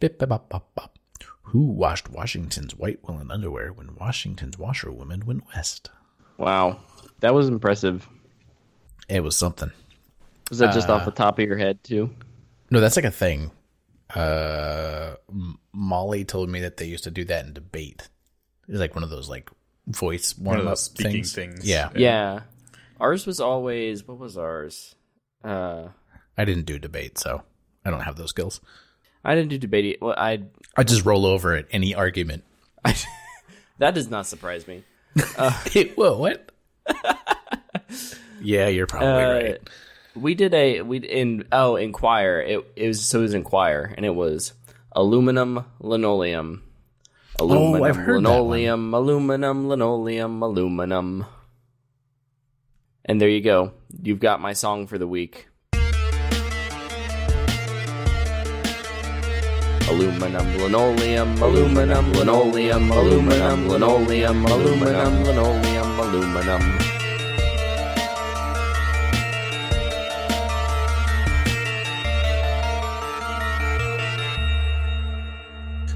Bip, bop, bop, bop, bop. Who washed Washington's white woolen underwear when Washington's washerwoman went west? Wow, that was impressive. It was something. Was that just off the top of your head too? No, that's like a thing. Uh, M- Molly told me that they used to do that in debate. It's like one of those like voice One of those speaking things. things. Yeah, Yeah, ours was always what was ours? Uh, I didn't do debate, so I don't have those skills. I didn't do debate. Well, I I just roll over at any argument. that does not surprise me. Whoa, what? yeah, you're probably Uh, right. We did a we in oh inquire it it was so it was inquire and it was aluminum linoleum aluminum Oh, I've heard that linoleum aluminum linoleum aluminum and there you go you've got my song for the week aluminum linoleum aluminum linoleum aluminum linoleum aluminum linoleum aluminum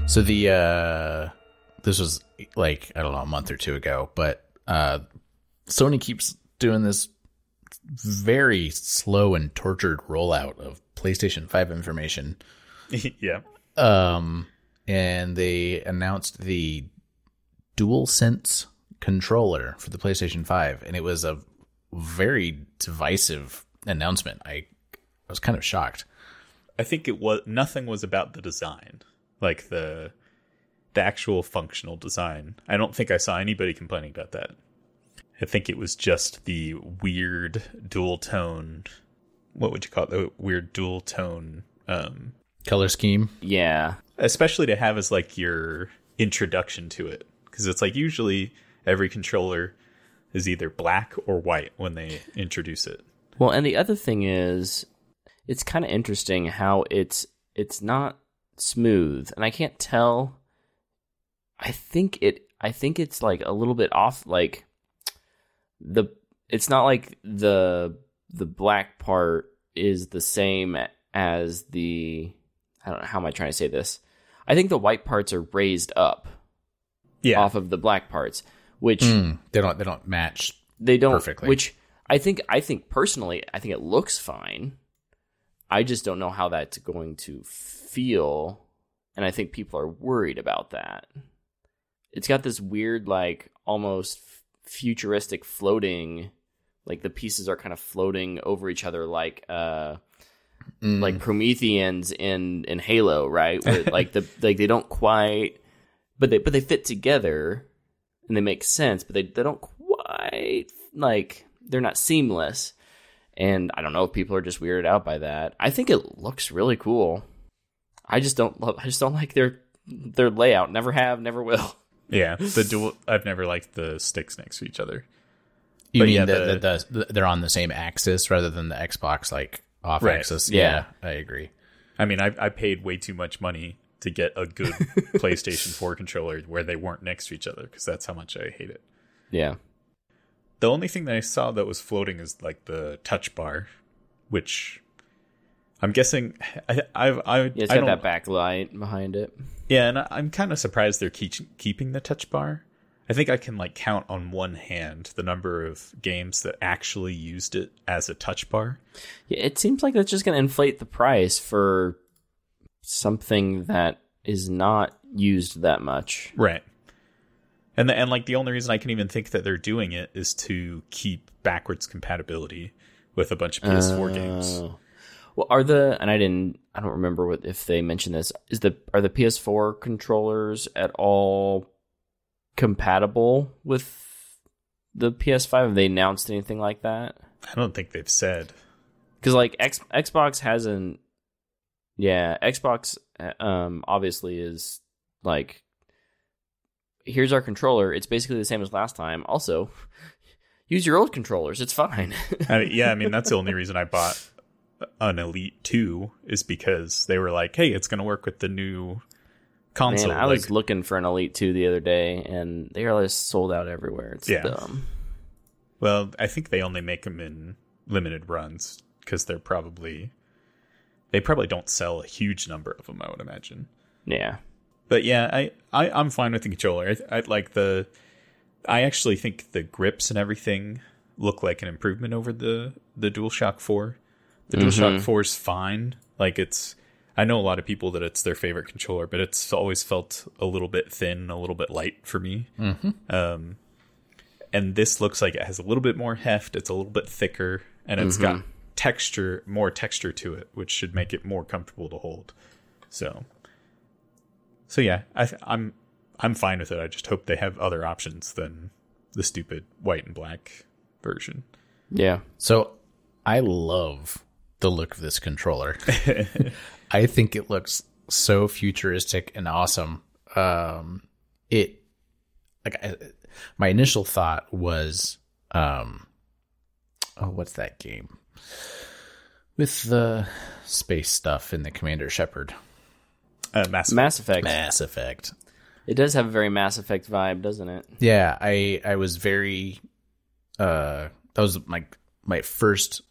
So the uh this was like I don't know a month or two ago, but uh Sony keeps doing this very slow and tortured rollout of PlayStation 5 information. yeah. Um and they announced the DualSense controller for the PlayStation 5 and it was a very divisive announcement. I was kind of shocked. I think it was nothing was about the design, like the the actual functional design. I don't think I saw anybody complaining about that. I think it was just the weird dual tone. What would you call it? The weird dual tone, um, Color scheme. yeah especially to have as like your introduction to it, because it's like usually every controller is either black or white when they introduce it. Well, and the other thing is, it's kind of interesting how it's it's not smooth, and I can't tell. I think it. I think it's like a little bit off. Like the. It's not like the the black part is the same as the. I don't know how am I trying to say this. I think the white parts are raised up Yeah, off of the black parts, which Mm, they don't they don't match they don't perfectly. which i think i think personally i think it looks fine i just don't know how that's going to feel and i think people are worried about that it's got this weird like almost f- futuristic floating like the pieces are kind of floating over each other like uh Mm. like prometheans in in halo right Where, like the like they don't quite but they but they fit together and they make sense but they, they don't quite like they're not seamless and i don't know if people are just weirded out by that i think it looks really cool i just don't love i just don't like their their layout never have never will yeah. The dual. I've never liked the sticks next to each other. You But mean yeah, that the- the, the, they're on the same axis rather than the Xbox like off Right. axis? Yeah. I agree. I mean, I, I paid way too much money to get a good PlayStation 4 controller where they weren't next to each other because that's how much I hate it. yeah The only thing that I saw that was floating is like the touch bar, which I'm guessing I I've, I yeah it's I got that backlight behind it yeah, and I- I'm kind of surprised they're keep, keeping the touch bar. I think I can like count on one hand the number of games that actually used it as a touch bar. Yeah, it seems like that's just going to inflate the price for something that is not used that much. Right. And the, and like the only reason I can even think that they're doing it is to keep backwards compatibility with a bunch of PS4 games. Oh. Well, are the and I didn't I don't remember what if they mentioned this is the are the PS4 controllers at all compatible with the PS5? Have they announced anything like that? I don't think they've said. Because like X, Xbox hasn't. Yeah, Xbox um obviously is like here's our controller. It's basically the same as last time. Also, use your old controllers. It's fine. I mean, yeah, I mean that's the only reason I bought an Elite 2 is because they were like, "Hey, it's going to work with the new console." Man, I was looking for an Elite 2 the other day, and they are just sold out everywhere. It's Yeah. dumb. well, I think they only make them in limited runs because they're probably they probably don't sell a huge number of them. I would imagine. Yeah. But yeah, I, I I'm fine with the controller. I, I like the. I actually think the grips and everything look like an improvement over the the DualShock Four. The mm-hmm. DualShock Four is fine. Like it's. I know a lot of people that it's their favorite controller, but it's always felt a little bit thin, a little bit light for me. Mm-hmm. Um, and this looks like it has a little bit more heft. It's a little bit thicker, and it's got texture, more texture to it, which should make it more comfortable to hold. So, so yeah, I, th- I'm I'm fine with it. I just hope they have other options than the stupid white and black version. Yeah. So I love the look of this controller. I think it looks so futuristic and awesome. Um, it like I, my initial thought was, um, oh, what's that game with the space stuff in the Commander Shepard? Uh, Mass Mass Effect. Mass Effect. It does have a very Mass Effect vibe, doesn't it? Yeah, I I was very uh that was my my first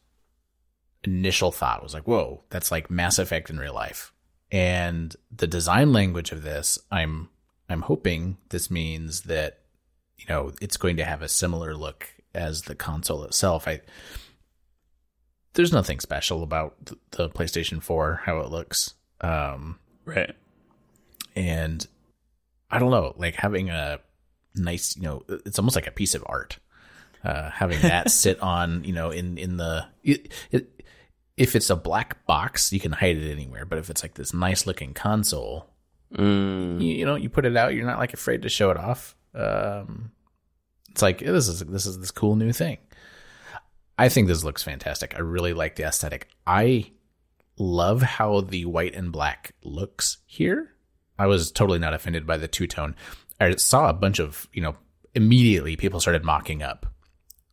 initial thought was like, whoa, that's like Mass Effect in real life. And the design language of this, I'm I'm hoping this means that you know it's going to have a similar look as the console itself. I there's nothing special about the, PlayStation 4 how it looks. Um right. and I don't know, like having a nice, you know, it's almost like a piece of art. Uh, having that sit on, you know, in in the it, it, if it's a black box, you can hide it anywhere. But if it's like this nice looking console, Mm. you, you know, you put it out, you're not like afraid to show it off. Um, it's like this is this is this cool new thing. I think this looks fantastic. I really like the aesthetic. I love how the white and black looks here. I was totally not offended by the two tone. I saw a bunch of, you know, immediately people started mocking up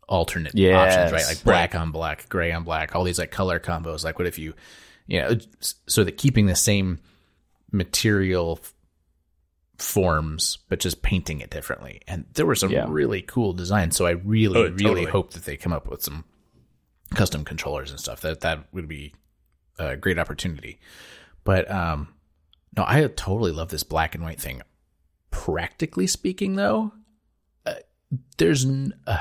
alternate Yes. options, right? Like black on black, gray on black, all these like color combos. Like, what if you, you know, so that keeping the same material f- forms, but just painting it differently. And there were some Yeah. really cool designs. So I really, Oh, really totally. hope that they come up with some custom controllers and stuff. That that would be a great opportunity. But um, no, I totally love this black and white thing. Practically speaking, though, uh, there's n- uh,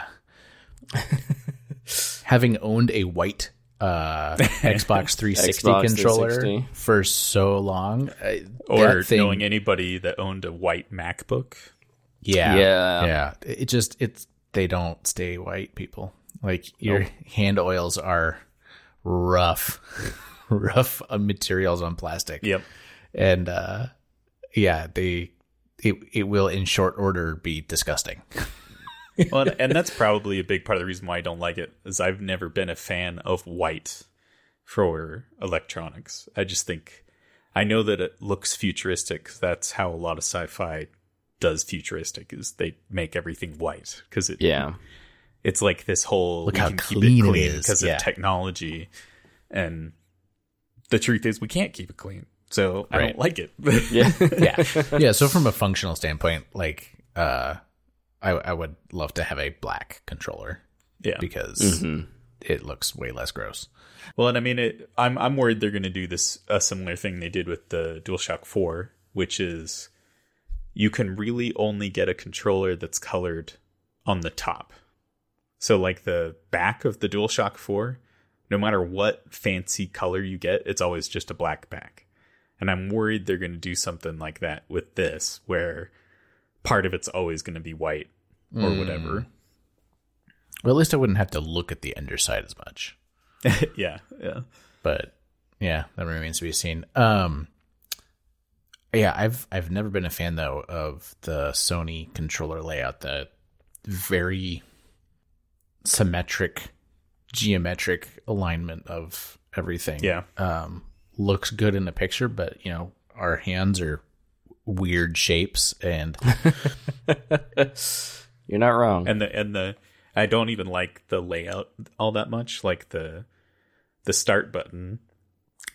having owned a white uh, Xbox 360 Xbox controller 360. for so long, uh, Or thing- knowing anybody that owned a white MacBook. yeah, Yeah. yeah. It just it's they don't stay white. People like your hand oils are rough, rough uh, materials on plastic. Yep. and uh yeah they it, it will in short order be disgusting well, and- and that's probably a big part of the reason why I don't like it is I've never been a fan of white for electronics. I just think I know that it looks futuristic. That's how a lot of sci-fi does futuristic is they make everything white because it Yeah. it's like this whole Look we how can clean it keep it clean is, because yeah. of technology and the truth is we can't keep it clean so i don't like it Yeah. yeah yeah so from a functional standpoint like uh i i would love to have a black controller yeah. because mm-hmm. it looks way less gross. Well and i mean it i'm i'm worried they're going to do this a similar thing they did with the DualShock 4 which is you can really only get a controller that's colored on the top. So like the back of the DualShock 4 no matter what fancy color you get it's always just a black back. And i'm worried they're going to do something like that with this where part of it's always going to be white or whatever well at least i wouldn't have to look at the underside as much yeah yeah but yeah, that remains to be seen. Um, yeah, I've I've never been a fan though of the Sony controller layout. The very symmetric, geometric alignment of everything. Yeah. um, looks good in the picture, but you know our hands are weird shapes, and You're not wrong. and the and the I don't even like the layout all that much. Like the the start button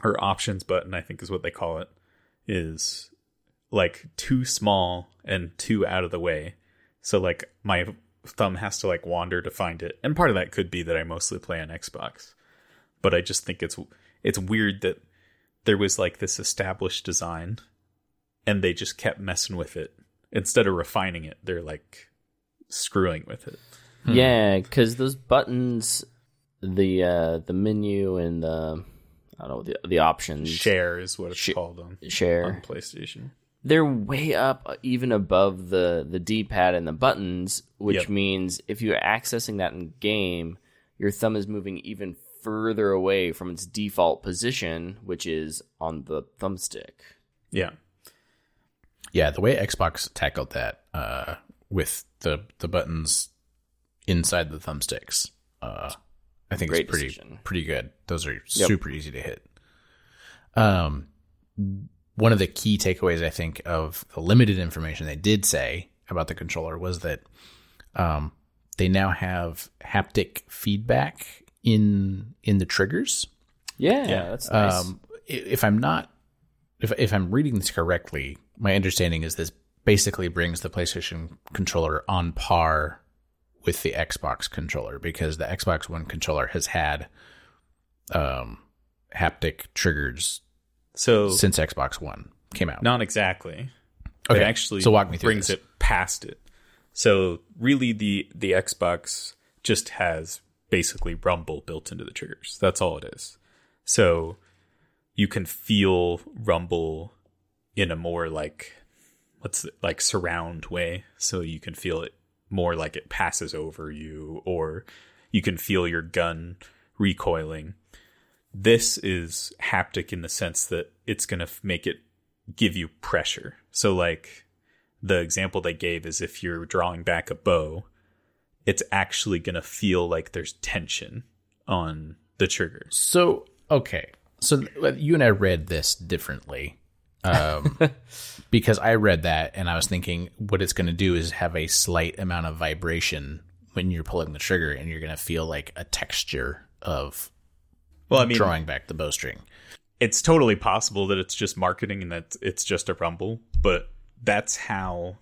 or options button, I think is what they call it, is like too small and too out of the way. So like my thumb has to like wander to find it. And part of that could be that I mostly play on Xbox. But I just think it's it's weird that there was like this established design and they just kept messing with it instead of refining it. They're like screwing with it. Yeah, because those buttons, the uh, the menu and the I don't know the the options Share is what it's Sh- called on, share on PlayStation. they're way up uh, even above the the d-pad and the buttons which Yep. means if you're accessing that in game your thumb is moving even further away from its default position which is on the thumbstick Yeah. Yeah, the way Xbox tackled that uh, with the the buttons inside the thumbsticks, uh, I think Great it's pretty decision. pretty good. Those are super easy to hit. Um, one of the key takeaways I think of the limited information they did say about the controller was that um, they now have haptic feedback in in the triggers. yeah, Yeah. that's nice Um, if I'm not, if if I'm reading this correctly, my understanding is this basically brings the PlayStation controller on par with the Xbox controller because the Xbox One controller has had um, haptic triggers So since Xbox One came out. not exactly. Okay, It actually so walk me through brings this. it past it. So really the the Xbox just has basically rumble built into the triggers. That's all it is. So you can feel rumble in a more like what's it, like surround way so you can feel it more like it passes over you or you can feel your gun recoiling this is haptic in the sense that it's going to make it give you pressure. So, like the example they gave is if you're drawing back a bow, it's actually going to feel like there's tension on the trigger So okay, so you and I read this differently. Um, because I read that and I was thinking what it's going to do is have a slight amount of vibration when you're pulling the trigger, and you're going to feel like a texture of Well, I mean, drawing back the bowstring. it's totally possible that it's just marketing and that it's just a rumble, but that's how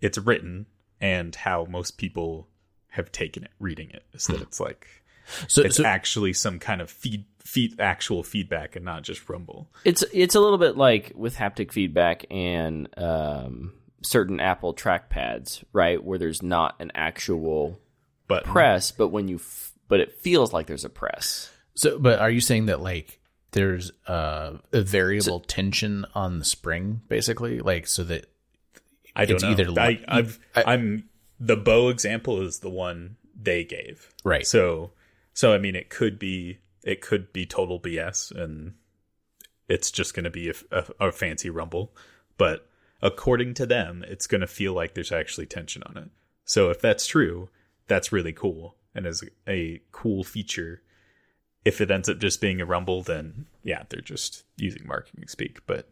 it's written and how most people have taken it reading it is that it's like So, it's so actually some kind of feed feed actual feedback and not just rumble. it's it's a little bit like with haptic feedback and um, certain apple trackpads right where there's not an actual But press but when you f- but it feels like there's a press so, but are you saying that like there's uh, a variable tension on the spring, basically, like so that I don't It's know. either I, li- I've, I- I'm the bow example is the one they gave. right? So, so I mean, it could be it could be total BS, and it's just going to be a, a, a fancy rumble. But according to them, it's going to feel like there's actually tension on it. So if that's true, that's really cool and is a cool feature. If it ends up just being a rumble, then yeah, they're just using marketing speak. But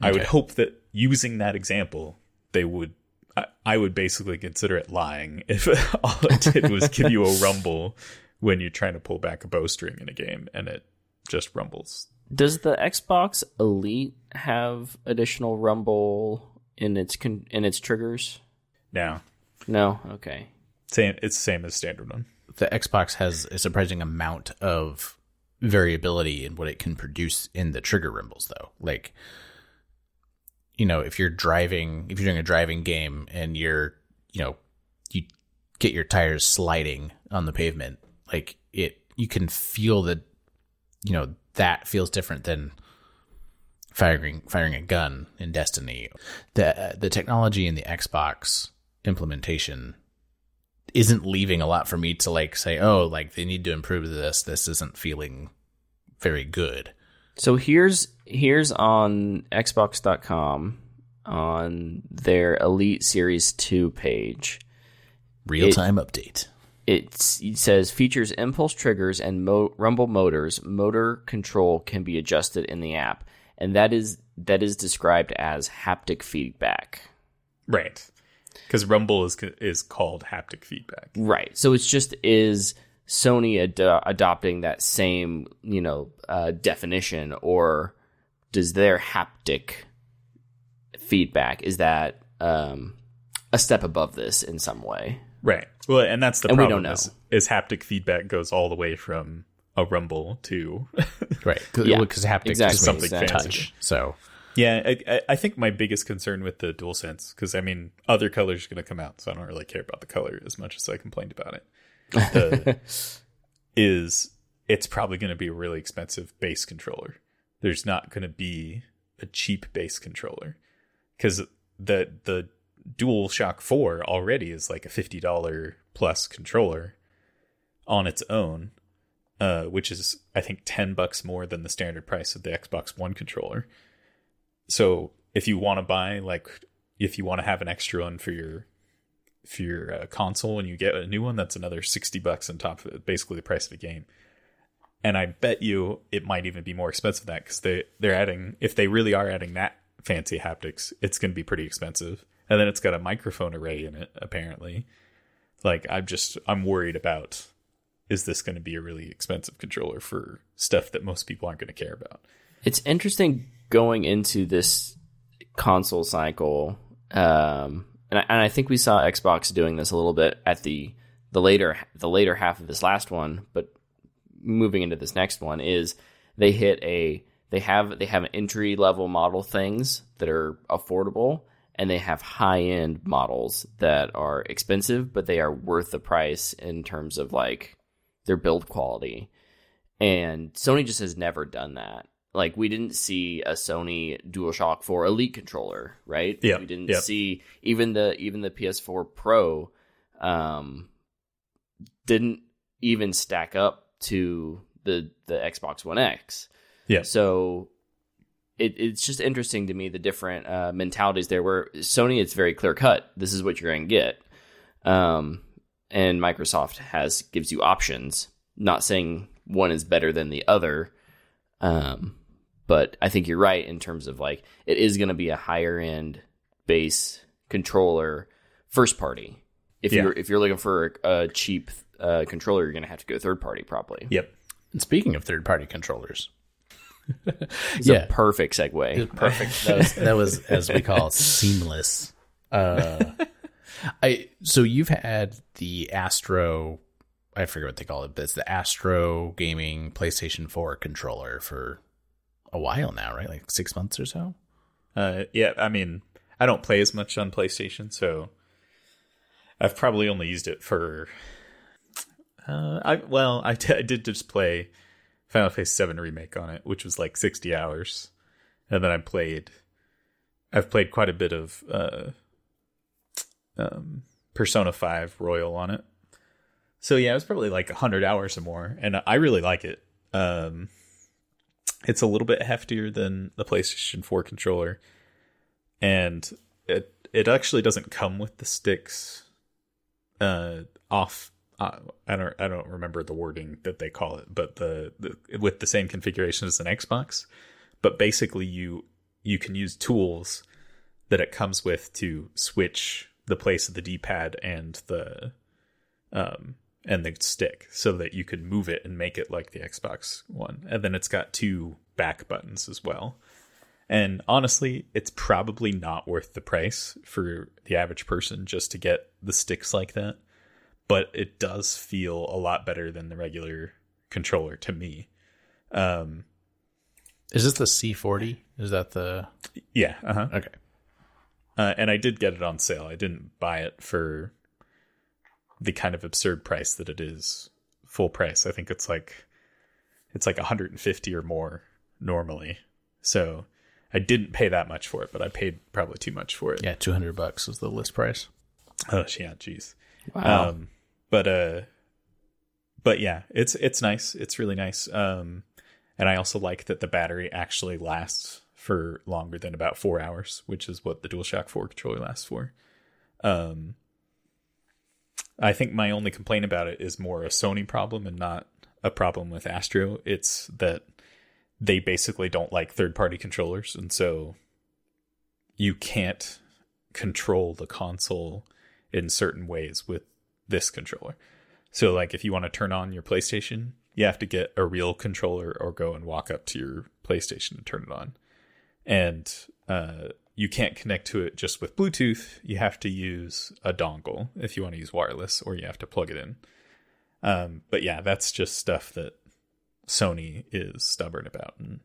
I would hope that using that example, they would. I, I would basically consider it lying if all it did was give you a rumble when you're trying to pull back a bowstring in a game and it just rumbles. Does the Xbox Elite have additional rumble in its con- in its triggers? No. No. Okay. same. It's the same as standard one. the Xbox has a surprising amount of variability in what it can produce in the trigger rumbles though. Like you know, if you're driving if you're doing a driving game and you're, you know, you get your tires sliding on the pavement, like it you can feel that you know, that feels different than firing firing a gun in Destiny. The uh, the technology in the Xbox implementation isn't leaving a lot for me to like say, oh, like they need to improve this. This isn't feeling very good. So here's here's on Xbox.com on their Elite Series Two page. Real time update. It says features impulse triggers and mo- rumble motors. Motor control can be adjusted in the app, and that is that is described as haptic feedback. Right. Because rumble is is called haptic feedback. Right. So it's just is Sony ad- adopting that same you know uh, definition, or does their haptic feedback is that um, a step above this in some way? Right. Well, and that's the And we problem. don't know. Is, is haptic feedback goes all the way from a rumble to Right. Yeah, Because haptic exactly, is something exactly. touch. So Yeah, I, I- I think my biggest concern with the DualSense, because I mean, other colors are going to come out, so I don't really care about the color as much as I complained about it. The, is it's probably going to be a really expensive base controller. There's not going to be a cheap base controller because the the DualShock Four already is like a fifty dollar plus controller on its own, uh, which is I think ten bucks more than the standard price of the Xbox One controller. So if you want to buy like if you want to have an extra one for your for your uh, console and you get a new one, that's another sixty bucks on top of basically the price of the game. And I bet you it might even be more expensive than that because they they're adding if they really are adding that fancy haptics, it's going to be pretty expensive. And then it's got a microphone array in it apparently. Like I'm just I'm worried about is this going to be a really expensive controller for stuff that most people aren't going to care about. It's interesting going into this console cycle, um, and I, and I think we saw Xbox doing this a little bit at the the later the later half of this last one, but moving into this next one is they hit a they have they have entry level model things that are affordable and they have high end models that are expensive but they are worth the price in terms of like their build quality and Sony just has never done that like we didn't see a Sony DualShock 4 Elite controller, right? Yeah, We didn't yeah. see even the even the PS4 Pro um didn't even stack up to the the Xbox One X. Yeah. So it, it's just interesting to me the different uh, mentalities there. Where Sony, it's very clear cut. This is what you're going to get, um, and Microsoft has gives you options. Not saying one is better than the other, um, but I think you're right in terms of like it is going to be a higher end base controller, first party. If Yeah. you're if you're looking for a, a cheap uh, controller, you're going to have to go third party probably. Yep. And speaking of third party controllers, Yeah. a perfect segue. perfect. That was, that was as we call it, seamless. Uh, I so you've had the Astro, I forget what they call it, but it's the Astro Gaming PlayStation Four controller for a while now, right? Like six months or so. Uh, yeah, I mean, I don't play as much on PlayStation, so I've probably only used it for. Uh, I well, I, d- I did just play Final Fantasy Seven remake on it, which was like sixty hours, and then I played. I've played quite a bit of uh, um, Persona Five Royal on it, so yeah, it was probably like hundred hours or more, and I really like it. Um, it's a little bit heftier than the PlayStation 4 controller and it it actually doesn't come with the sticks uh off uh, I don't I don't remember the wording that they call it but the, the with the same configuration as an Xbox but basically you you can use tools that it comes with to switch the place of the D-pad and the um and the stick so that you could move it and make it like the Xbox one. And then it's got two back buttons as well. And honestly, it's probably not worth the price for the average person just to get the sticks like that. But it does feel a lot better than the regular controller to me. Um, Is this the C forty? Is that the yeah, uh-huh. okay? Uh, and I did get it on sale. I didn't buy it for the kind of absurd price that it is full price. I think it's like it's like 150 or more normally. So I didn't pay that much for it, but I paid probably too much for it. Yeah, two hundred bucks was the list price. Oh yeah, jeez. Wow. Um, but uh, but yeah, it's it's nice. It's really nice. Um, and I also like that the battery actually lasts for longer than about four hours, which is what the DualShock Four controller lasts for. Um, I think my only complaint about it is more a Sony problem and not a problem with Astro. It's that they basically don't like third party controllers, and so you can't control the console in certain ways with this controller. So like if you want to turn on your PlayStation, you have to get a real controller or go and walk up to your PlayStation and turn it on. And uh, you can't connect to it just with Bluetooth. You have to use a dongle if you want to use wireless, or you have to plug it in. Um, but yeah, that's just stuff that Sony is stubborn about and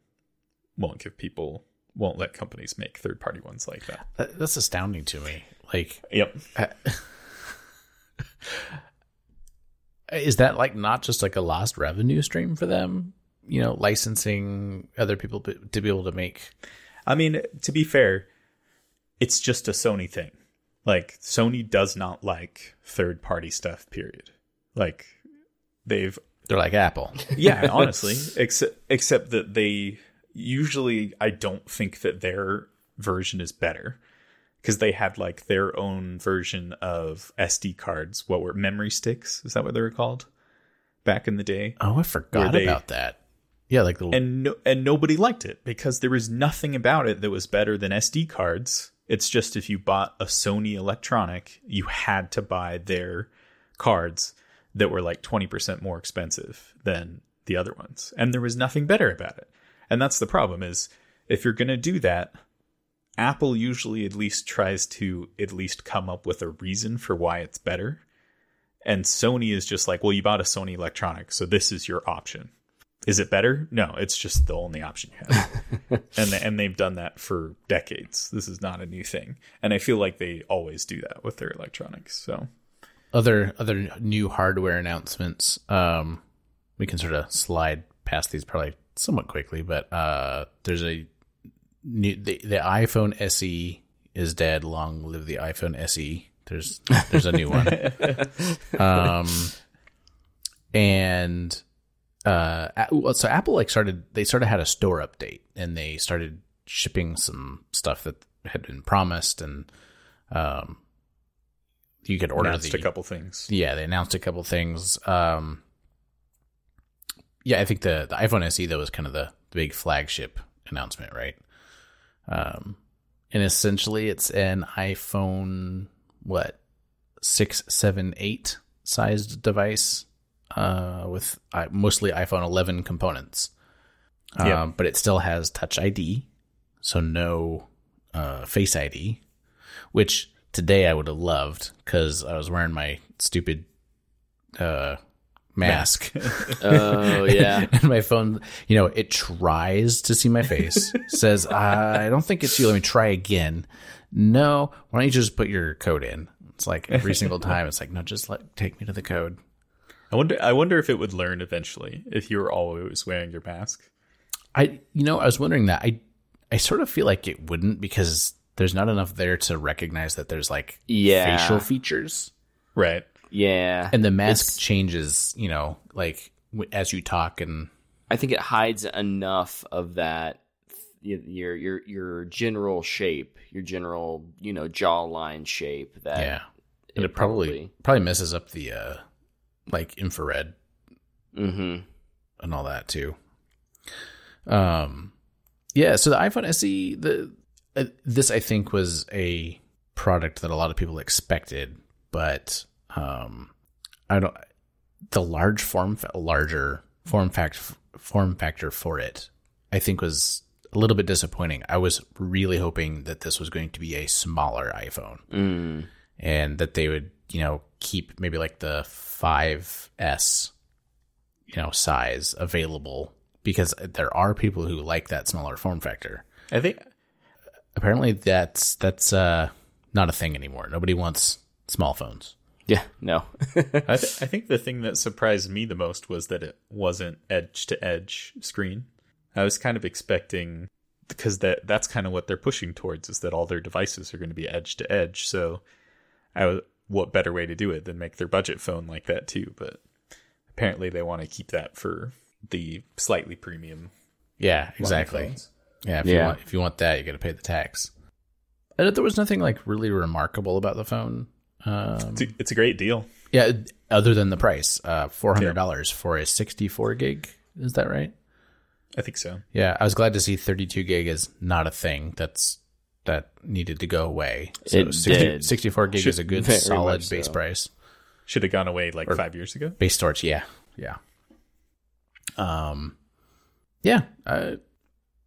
won't give people won't let companies make third party ones like that. That- That's astounding to me. Like, Yep. is that like not just like a lost revenue stream for them? You know, licensing other people to be able to make. I mean, to be fair, it's just a Sony thing. Like Sony does not like third party stuff, period. Like they've They're like Apple. yeah, honestly, except except that they usually I don't think that their version is better because they had like their own version of SD cards. What were memory sticks? Is that what they were called back in the day? Oh, I forgot they- about that. Yeah, like the And no, and nobody liked it because there was nothing about it that was better than SD cards. It's just if you bought a Sony electronic, you had to buy their cards that were like 20% more expensive than the other ones. And there was nothing better about it. And that's the problem is if you're going to do that, Apple usually at least tries to at least come up with a reason for why it's better. And Sony is just like, well, you bought a Sony electronic, so this is your option. Is it better? No, it's just the only option you have. and they, and they've done that for decades. This is not a new thing. And I feel like they always do that with their electronics. So other other new hardware announcements. Um, we can sort of slide past these probably somewhat quickly, but uh, there's a new the, the iPhone SE is dead. Long live the iPhone SE. There's there's a new one. um, and uh, so Apple like started they sort of had a store update and they started shipping some stuff that had been promised and um, you could order announced the a couple things. yeah, they announced a couple things. Um, yeah, I think the, the iPhone SE though was kind of the, the big flagship announcement, right? Um, and essentially it's an iPhone what six, seven, eight sized device, uh, with mostly iPhone 11 components. Um, Yeah. but it still has Touch ID, so no uh, Face ID, which today I would have loved because I was wearing my stupid uh, mask. Oh yeah. and my phone, you know, it tries to see my face, says, I don't think it's you. Let me try again. No, why don't you just put your code in? It's like every single time, it's like, no, just let take me to the code. I wonder I wonder if it would learn eventually if you were always wearing your mask. I, you know, I was wondering that. I, I sort of feel like it wouldn't because there's not enough there to recognize that there's like Yeah. facial features. Right. Yeah. and the mask It's- changes you know like w- as you talk and I think it hides enough of that your your your general shape, your general, you know, jawline shape that yeah. and it, probably, probably messes up the uh like infrared hmm and all that too. Um yeah so the iphone se the uh, this i think was a product that a lot of people expected but um i don't the large form larger form fact form factor for it i think was a little bit disappointing i was really hoping that this was going to be a smaller iphone Mm. and that they would, you know, keep maybe like the 5S, you know, size available because there are people who like that smaller form factor. I think Apparently that's that's uh not a thing anymore. Nobody wants small phones. Yeah, no. I, th- I think the thing that surprised me the most was that it wasn't edge to edge screen. I was kind of expecting because that that's kind of what they're pushing towards is that all their devices are going to be edge to edge. So, I was, what better way to do it than make their budget phone like that too? But apparently, they want to keep that for the slightly premium. Yeah, exactly. Yeah, if you Yeah. want if you want that, you got to pay the tax. And there was nothing like really remarkable about the phone. Um, It's a, it's a great deal. yeah, other than the price, uh, four hundred dollars for a sixty-four gig. Is that right? I think so. Yeah, I was glad to see 32 gig is not a thing that's that needed to go away. So It did. 64 gig is a good solid base so. price. Should have gone away like five years ago. Base storage, yeah, yeah. Um, yeah, I,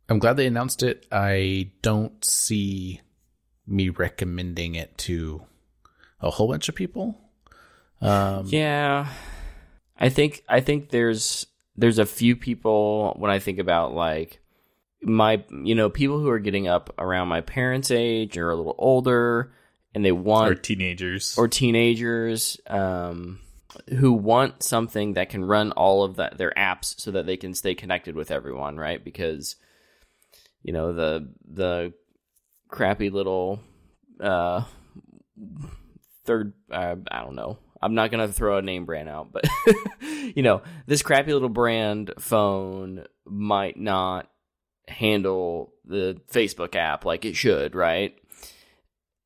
I'm glad they announced it. I don't see me recommending it to a whole bunch of people. Um, Yeah. I think I think there's there's a few people when I think about like my you know people who are getting up around my parents' age or a little older, and they want or teenagers. or teenagers um, who want something that can run all of that their apps so that they can stay connected with everyone, right? Because you know the the crappy little uh, third uh, I don't know. I'm not gonna throw a name brand out, but you know this crappy little brand phone might not handle the Facebook app like it should, right?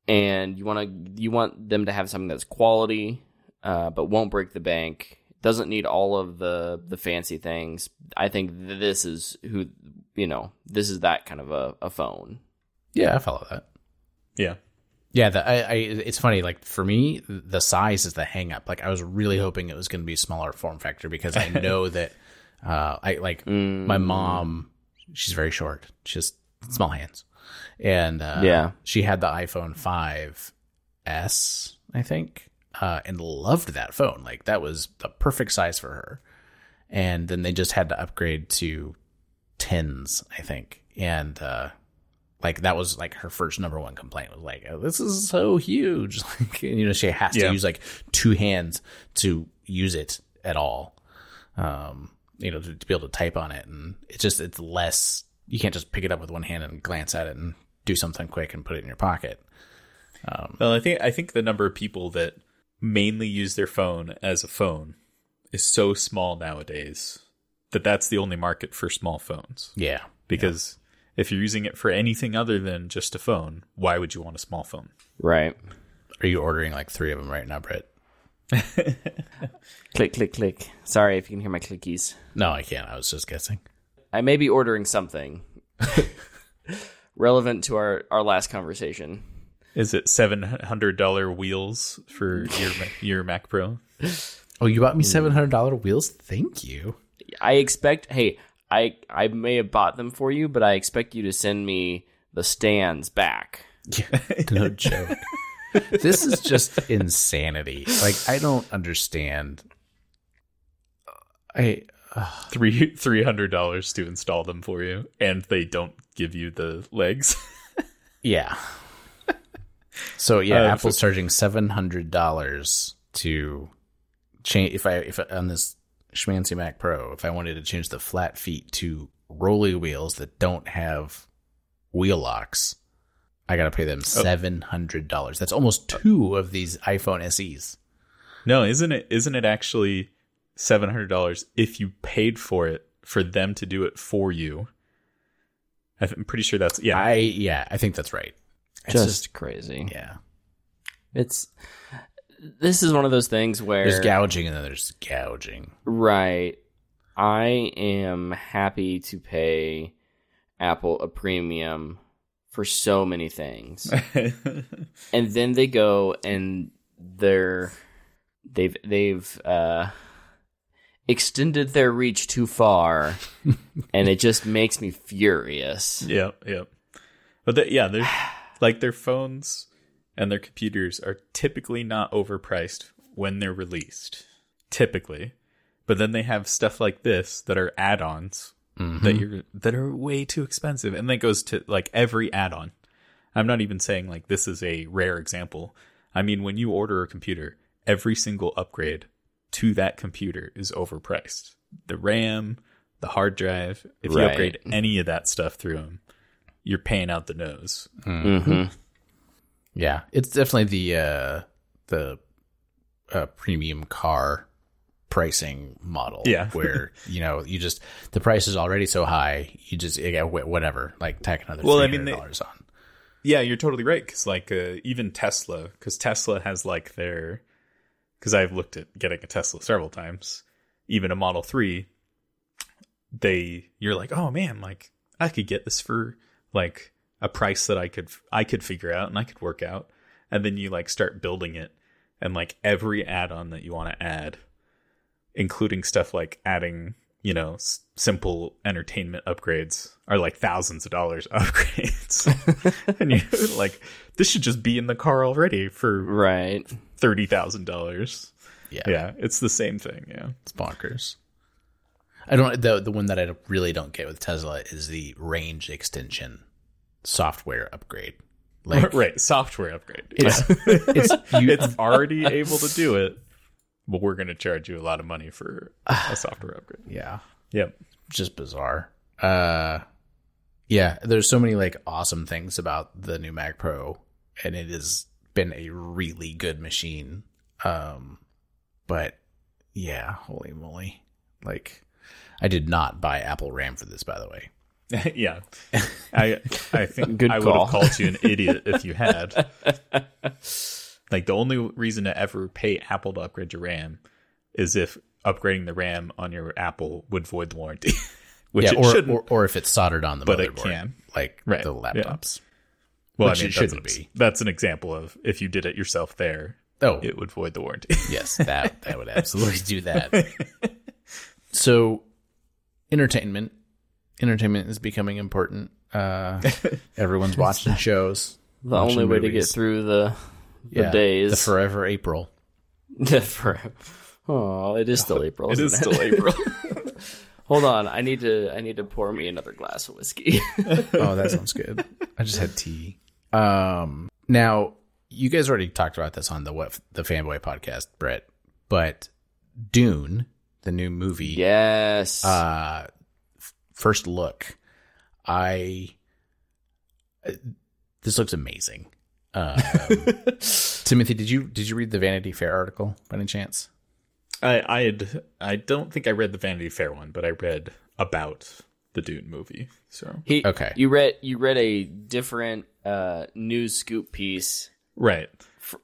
And you want to you want them to have something that's quality, uh, but won't break the bank. Doesn't need all of the the fancy things. I think this is who you know. This is that kind of a, a phone. Yeah, I follow that. yeah. Yeah, the, I, I, it's funny. Like for me, the size is the hangup. Like I was really hoping it was going to be smaller form factor because I know that, uh, I like my mom. She's very short. She has small hands, and uh, Yeah. she had the iPhone 5s, I think, uh, and loved that phone. Like that was the perfect size for her. And then they just had to upgrade to tens, I think, and uh, like that was like her first number one complaint was like, oh, "This is so huge." Like you know, she has to use like two hands to use it at all. Um, you know, to, to be able to type on it, and it's just it's less. You can't just pick it up with one hand and glance at it and do something quick and put it in your pocket. Well, I think I think the number of people that mainly use their phone as a phone is so small nowadays that that's the only market for small phones. Yeah, Because if you're using it for anything other than just a phone, why would you want a small phone? Right. Are you ordering like three of them right now, Britt? Click, click, click. Sorry if you can hear my clickies. No, I can't. I was just guessing. I may be ordering something relevant to our, our last conversation. Is it seven hundred dollar wheels for your your Mac Pro? Oh, you bought me hmm. seven hundred dollar wheels. Thank you. I expect, hey, I I may have bought them for you, but I expect you to send me the stands back. no joke. this is just insanity. Like I don't understand. I Three three hundred dollars to install them for you, and they don't give you the legs. yeah. So yeah, Uh, Apple's charging seven hundred dollars to change if I if I, on this schmancy Mac Pro if I wanted to change the flat feet to rolly wheels that don't have wheel locks, I got to pay them oh. seven hundred dollars. That's almost two of these iPhone SEs. no, isn't it? Isn't it actually seven hundred dollars if you paid for it for them to do it for you? I th- I'm pretty sure that's yeah. I yeah, I think that's right. It's Just, crazy. yeah. It's this is one of those things where There's gouging and then there's gouging. Right. I am happy to pay Apple a premium for so many things. and then they go and they're they've they've uh extended their reach too far and it just makes me furious. Yep, yep. But the, yeah, they're like their phones and their computers are typically not overpriced when they're released. Typically. But then they have stuff like this that are add-ons that you're that are way too expensive and that goes to like every add-on. I'm not even saying like this is a rare example. I mean when you order a computer, every single upgrade to that computer is overpriced. The RAM, the hard drive, if you upgrade any of that stuff through them, you're paying out the nose. Mhm. Yeah, it's definitely the uh the uh, premium car pricing model. Yeah. where you know you just the price is already so high, you just yeah, whatever, like tack another Well, I mean, they- dollars on. Yeah, you're totally right. Because like uh, even Tesla, because Tesla has like their, because I've looked at getting a Tesla several times, even a Model Three. They, you're like, oh man, like I could get this for like a price that I could I could figure out and I could work out, and then you like start building it, and like every add-on that you want to add, including stuff like adding you know s- simple entertainment upgrades are like thousands of dollars upgrades. And you're like this should just be in the car already for Right. $30000 Yeah, yeah it's the same thing yeah. It's bonkers. I don't the the one that I really don't get with Tesla is the range extension software upgrade. Like right, software upgrade. it's it's you, it's already able to do it, but we're going to charge you a lot of money for a software upgrade. yeah, Yep. just bizarre. Uh yeah, there's so many like awesome things about the new Mac Pro and it has been a really good machine. Um but yeah, holy moly. Like I did not buy Apple RAM for this by the way. yeah. I I think Good I would call. have called you an idiot if you had. Like the only reason to ever pay Apple to upgrade your RAM is if upgrading the RAM on your Apple would void the warranty. Which yeah, it or, shouldn't. or or if it's soldered on the But it motherboard, can. like Right, the yeah. laptops. well, which I mean, it that's shouldn't an, be. That's an example of if you did it yourself there, Oh, it would void the warranty. yes, that that would absolutely do that. So, entertainment, entertainment is becoming important. Uh, everyone's watching shows. The watching only way to get through the the Yeah, days. the forever April. forever oh, it is still April. it is isn't still April. Hold on, I need to. I need to pour me another glass of whiskey. Oh, that sounds good. I just had tea. Um, now you guys already talked about this on the what the fanboy podcast, Brett. But Dune, the new movie, yes. uh first look i uh, this looks amazing um, timothy did you did you read the vanity fair article by any chance I I had I don't think I read the Vanity Fair one, but I read about the Dune movie. So he, okay. You read. You read a different uh, news scoop piece. right,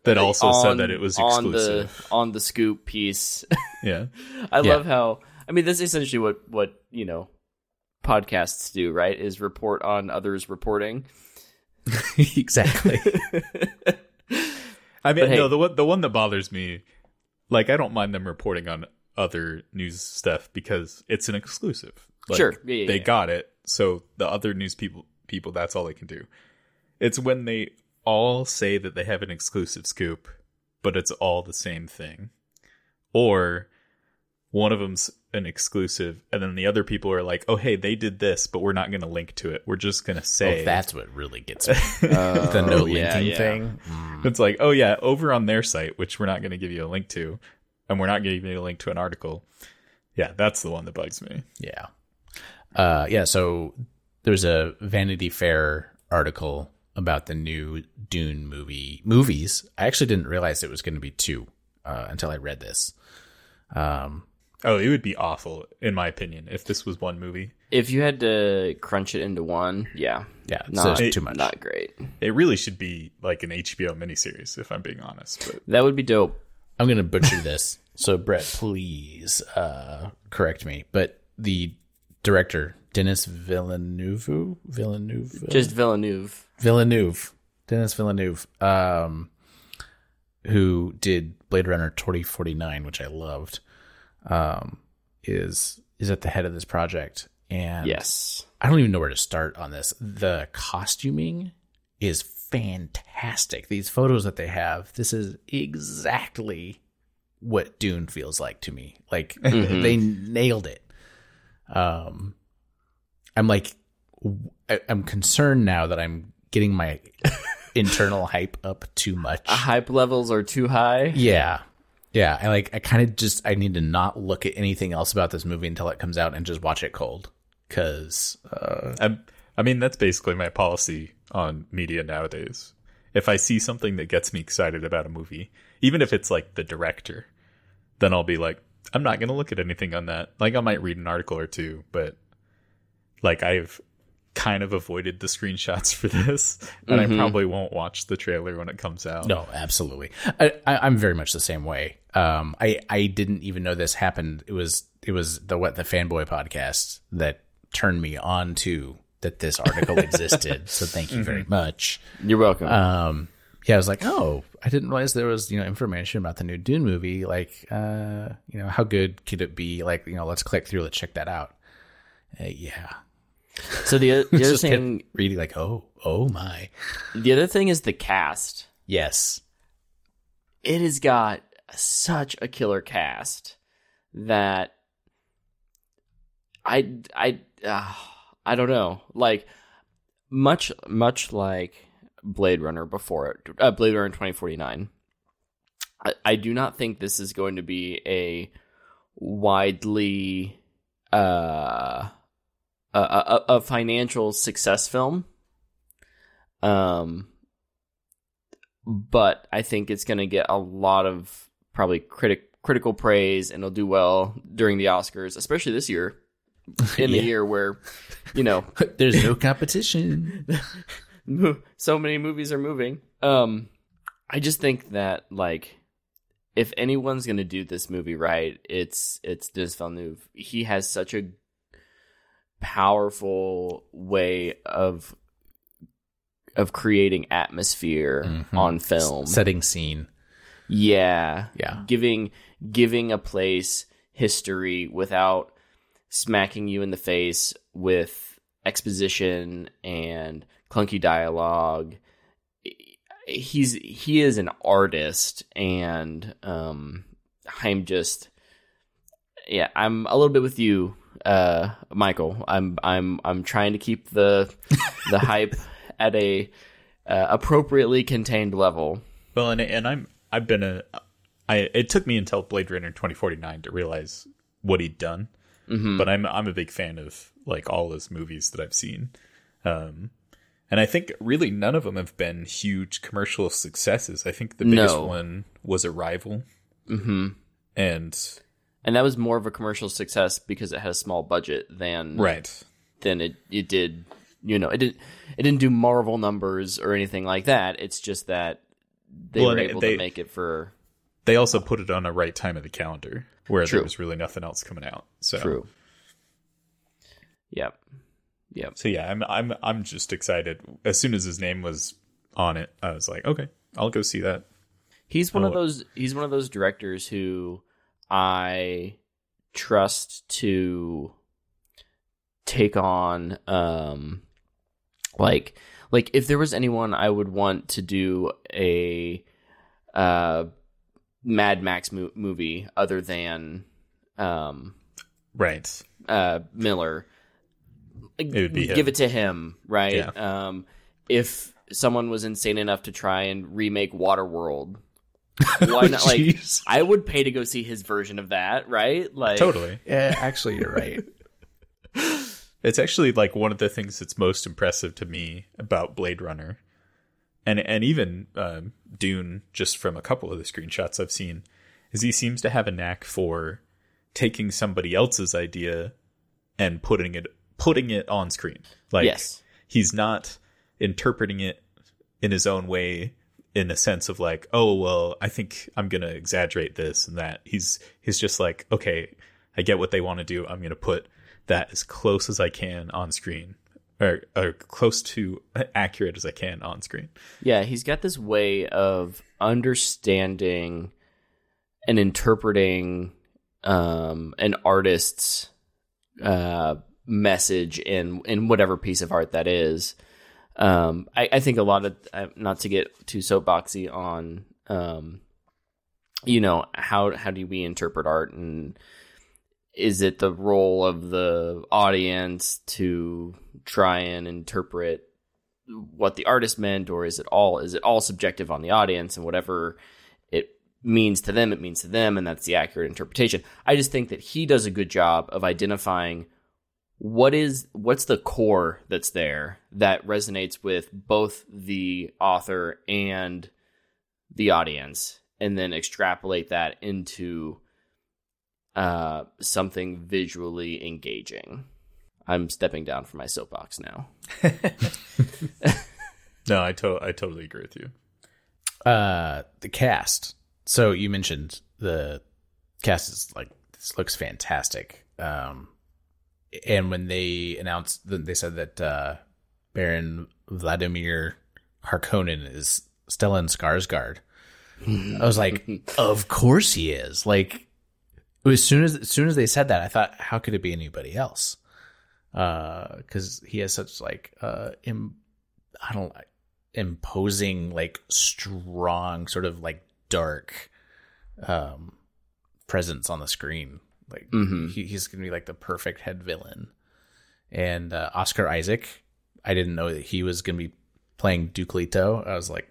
that also on- said that it was on exclusive. the on the scoop piece. yeah, I Yeah. love how. I mean, that's essentially what what you know podcasts do, right? Is report on others reporting. exactly I mean, hey- no, the one the one that bothers me, like I don't mind them reporting on other news stuff because it's an exclusive. Like, Sure. Yeah, yeah, they yeah. got it, so the other news people people that's all they can do. It's when they all say that they have an exclusive scoop, but it's all the same thing, or one of them's an exclusive, and then the other people are like, "Oh, hey, they did this, but we're not going to link to it. We're just going to say oh, that's what really gets me the no yeah, linking yeah. thing Mm. It's like, oh yeah, over on their site, which we're not going to give you a link to, and we're not going to give you a link to an article. Yeah, that's the one that bugs me. yeah uh yeah so there's a vanity fair article about the new dune movie movies i actually didn't realize it was going to be two uh until i read this um Oh, it would be awful, in my opinion, if this was one movie. If you had to crunch it into one, yeah, Yeah, so not it's too much. Not great. It really should be like an HBO miniseries, if I'm being honest. But That would be dope. I'm going to butcher this. So, Brett, please uh, correct me. But the director, Denis Villeneuve, Villeneuve, Just Villeneuve. Villeneuve, Denis Villeneuve, um, who did Blade Runner 2049, which I loved, um, is is at the head of this project. And Yes. I don't even know where to start on this. The costuming is fantastic. These photos that they have, this is exactly what Dune feels like to me. Like Mhm. they nailed it. Um, I'm like, I, am concerned now that I'm getting my internal hype up too much. Hype levels are too high. Yeah. Yeah. I like, I kind of just, I need to not look at anything else about this movie until it comes out and just watch it cold. Cause, uh, I, I mean, that's basically my policy on media nowadays. If I see something that gets me excited about a movie, even if it's like the director, then I'll be like, I'm not going to look at anything on that. Like, I might read an article or two, but like, I've kind of avoided the screenshots for this, and I probably won't watch the trailer when it comes out. no, absolutely. I, I, I'm very much the same way. Um, I, I didn't even know this happened. It was, it was the, what the fanboy podcast that turned me on to that this article existed. So thank you very much. You're welcome. um yeah i was like oh i didn't realize there was you know information about the new dune movie like uh you know how good could it be like you know let's click through let's check that out uh, yeah so the, the other thing, reading like oh oh my the other thing is the cast. yes It has got such a killer cast that I I uh, I don't know. Like much much like Blade Runner before it, uh, Blade Runner twenty forty nine. I, I do not think this is going to be a widely uh a, a, a financial success film. Um, but I think it's going to get a lot of probably critic critical praise, and it'll do well during the Oscars, especially this year, in the year where you know There's no competition. so many movies are moving. Um, I just think that like if anyone's gonna do this movie right, it's it's Denis Villeneuve. He has such a powerful way of of creating atmosphere Mhm. on film. Setting scene. Yeah. Yeah. Giving giving a place history without smacking you in the face with exposition and clunky dialogue. He's he is an artist and um I'm just yeah, I'm a little bit with you uh Michael. I'm I'm I'm trying to keep the the hype at a uh, appropriately contained level. Well, and and I'm I've been a I it took me until Blade Runner 2049 to realize what he'd done. Mhm. But I'm I'm a big fan of like all his movies that I've seen. Um and I think really none of them have been huge commercial successes. I think the biggest No. one was Arrival Mhm. and and that was more of a commercial success because it had a small budget than right. than it it did. You know, it didn't it didn't do Marvel numbers or anything like that. It's just that they Well, were able they- to make it for They also put it on a right time of the calendar where True. there was really nothing else coming out. So true. Yep. Yep. So yeah, I'm I'm I'm just excited. As soon as his name was on it, I was like, okay, I'll go see that. He's one of Oh. those he's one of those directors who I trust to take on um like like if there was anyone I would want to do a uh Mad Max mo- movie other than um Right. uh Miller It would be give him. it to him, right? Yeah. Um if someone was insane enough to try and remake Waterworld why not like Jeez. I would pay to go see his version of that, right? Like Totally. Yeah, actually, you're right. It's actually like one of the things that's most impressive to me about Blade Runner, and and even um, Dune, just from a couple of the screenshots I've seen, is he seems to have a knack for taking somebody else's idea and putting it putting it on screen. Like Yes. he's not interpreting it in his own way in a sense of like, oh well, I think I'm gonna exaggerate this and that. He's he's just like, okay, I get what they want to do. I'm gonna put that as close as I can on screen. Or, or close to accurate as I can on screen. Yeah, he's got this way of understanding and interpreting um, an artist's uh, message in in whatever piece of art that is. Um, I, I think a lot of uh, not to get too soapboxy on, um, you know how how do we interpret art and is it the role of the audience to try and interpret what the artist meant or is it all is it all subjective on the audience and whatever it means to them it means to them and that's the accurate interpretation. I just think that he does a good job of identifying what is what's the core that's there that resonates with both the author and the audience and then extrapolate that into uh, something visually engaging i'm stepping down from my soapbox now No, I to- I totally agree with you. Uh, the cast. So you mentioned the cast is like this looks fantastic. Um, and when they announced, that they said that uh, Baron Vladimir Harkonnen is Stellan Skarsgård. I was like, of course he is. Like, as soon as as soon as they said that, I thought, how could it be anybody else? Because he has such like uh, Im- I don't like imposing like strong sort of like dark um presence on the screen Like Mhm. he, he's gonna be like the perfect head villain. And uh, Oscar Isaac, I didn't know that he was gonna be playing Duke Leto. I was like,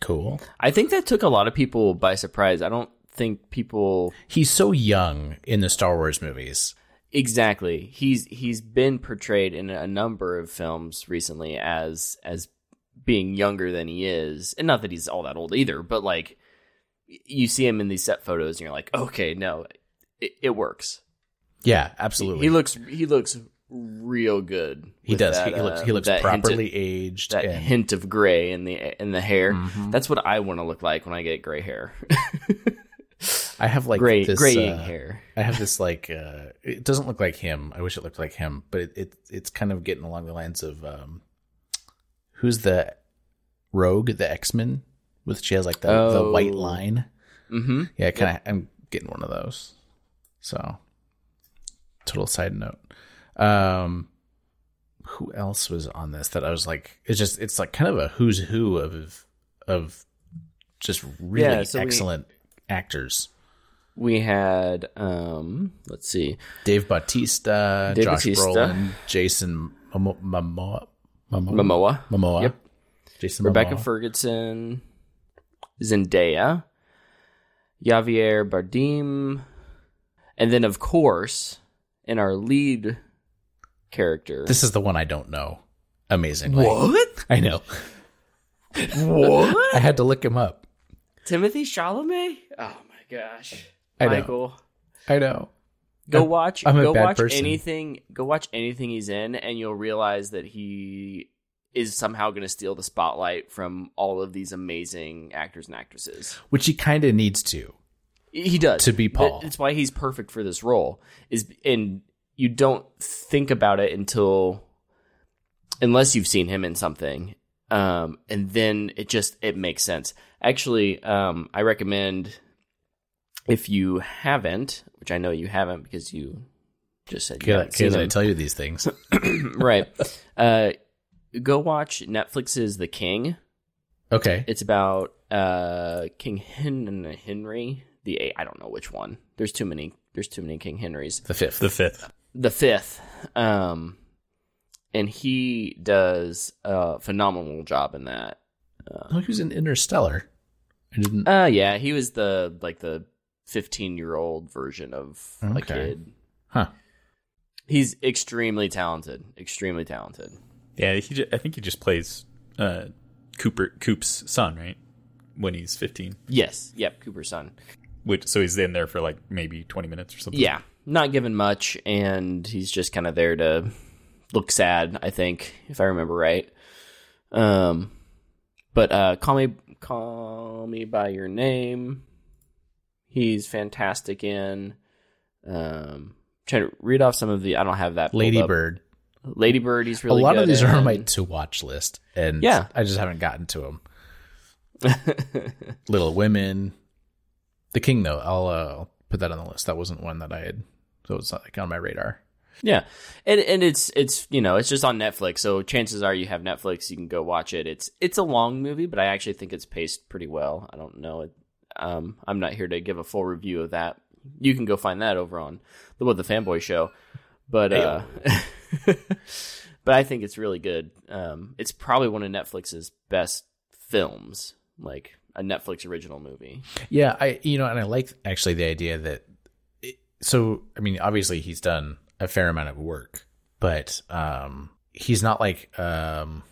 cool. I think that took a lot of people by surprise. I don't think people He's so young in the Star Wars movies. exactly. He's he's been portrayed in a number of films recently as as being younger than he is, and not that he's all that old either. But like, you see him in these set photos, and you're like, okay, no, it, it works. Yeah, absolutely. He looks he looks real good. He does. that, he, he looks. uh, He looks that hint of- properly aged. that and- hint of gray in the in the hair. Mhm. That's what I want to look like when I get gray hair. I have like gray this, graying uh, hair. I have this like. Uh, it doesn't look like him. I wish it looked like him, but it, it it's kind of getting along the lines of um, who's the rogue, the X Men, with she has like the the Oh. white line. Mm-hmm. Yeah, kind of. I'm getting one of those. So, total side note. Um, who else was on this that I was like? It's just it's like kind of a who's who of of just really Yeah, so we- excellent actors. We had um let's see. Dave Bautista, Dave Josh Bautista. Brolin, Jason Momoa, Momoa, Momoa, Momoa, Momoa. Yep. Jason Rebecca Momoa. Ferguson, Zendaya, Javier Bardem, and then of course, in our lead character. This is the one I don't know. Amazingly, what? I know. What? I had to look him up. Timothy Chalamet? Oh my gosh. I know. I know. Go I'm- watch I'm a go bad watch person. anything go watch anything he's in and you'll realize that he is somehow going to steal the spotlight from all of these amazing actors and actresses. Which he kind of needs to. He does. To be Paul. It's why he's perfect for this role. Is and you don't think about it until unless you've seen him in something. Um, and then it just it makes sense. Actually, um, I recommend if you haven't, which I know you haven't because you just said you Because I tell you these things. right. Uh, go watch Netflix's The King. Okay. It's about uh, King Hen- Henry the eight. I don't know which one. There's too many. There's too many King Henrys. The fifth. The fifth. The fifth. Um, and he does a phenomenal job in that. oh, he was in Interstellar. I didn't. Uh, yeah, he was the like the 15 year old version of a kid. Huh. He's extremely talented. Extremely talented. Yeah, he. Ju- I think he just plays uh, Cooper Coop's son, right? When he's fifteen. Yes. Yep. Cooper's son. Which so he's in there for like maybe twenty minutes or something. Yeah, not given much, and he's just kind of there to look sad. I think, if I remember right. Um, but uh, call me, call me by your name. He's fantastic in. Um, trying to read off some of the. I don't have that. pulled Lady up. Bird. Lady Bird. He's really a lot of good these are on my to watch list, and Yeah. I just haven't gotten to them. Little Women, The King. Though I'll, uh, put that on the list. That wasn't one that I had. So it's like on my radar. Yeah, and and it's it's you know it's just on Netflix, so chances are you have Netflix, you can go watch it. It's it's a long movie, but I actually think it's paced pretty well. I don't know, um, I'm not here to give a full review of that. You can go find that over on the What the Fanboy Show, but uh, but I think it's really good. Um, it's probably one of Netflix's best films, like a Netflix original movie. Yeah, I you know, and I like actually the idea that. It, so I mean, obviously he's done a fair amount of work, but um, he's not like um,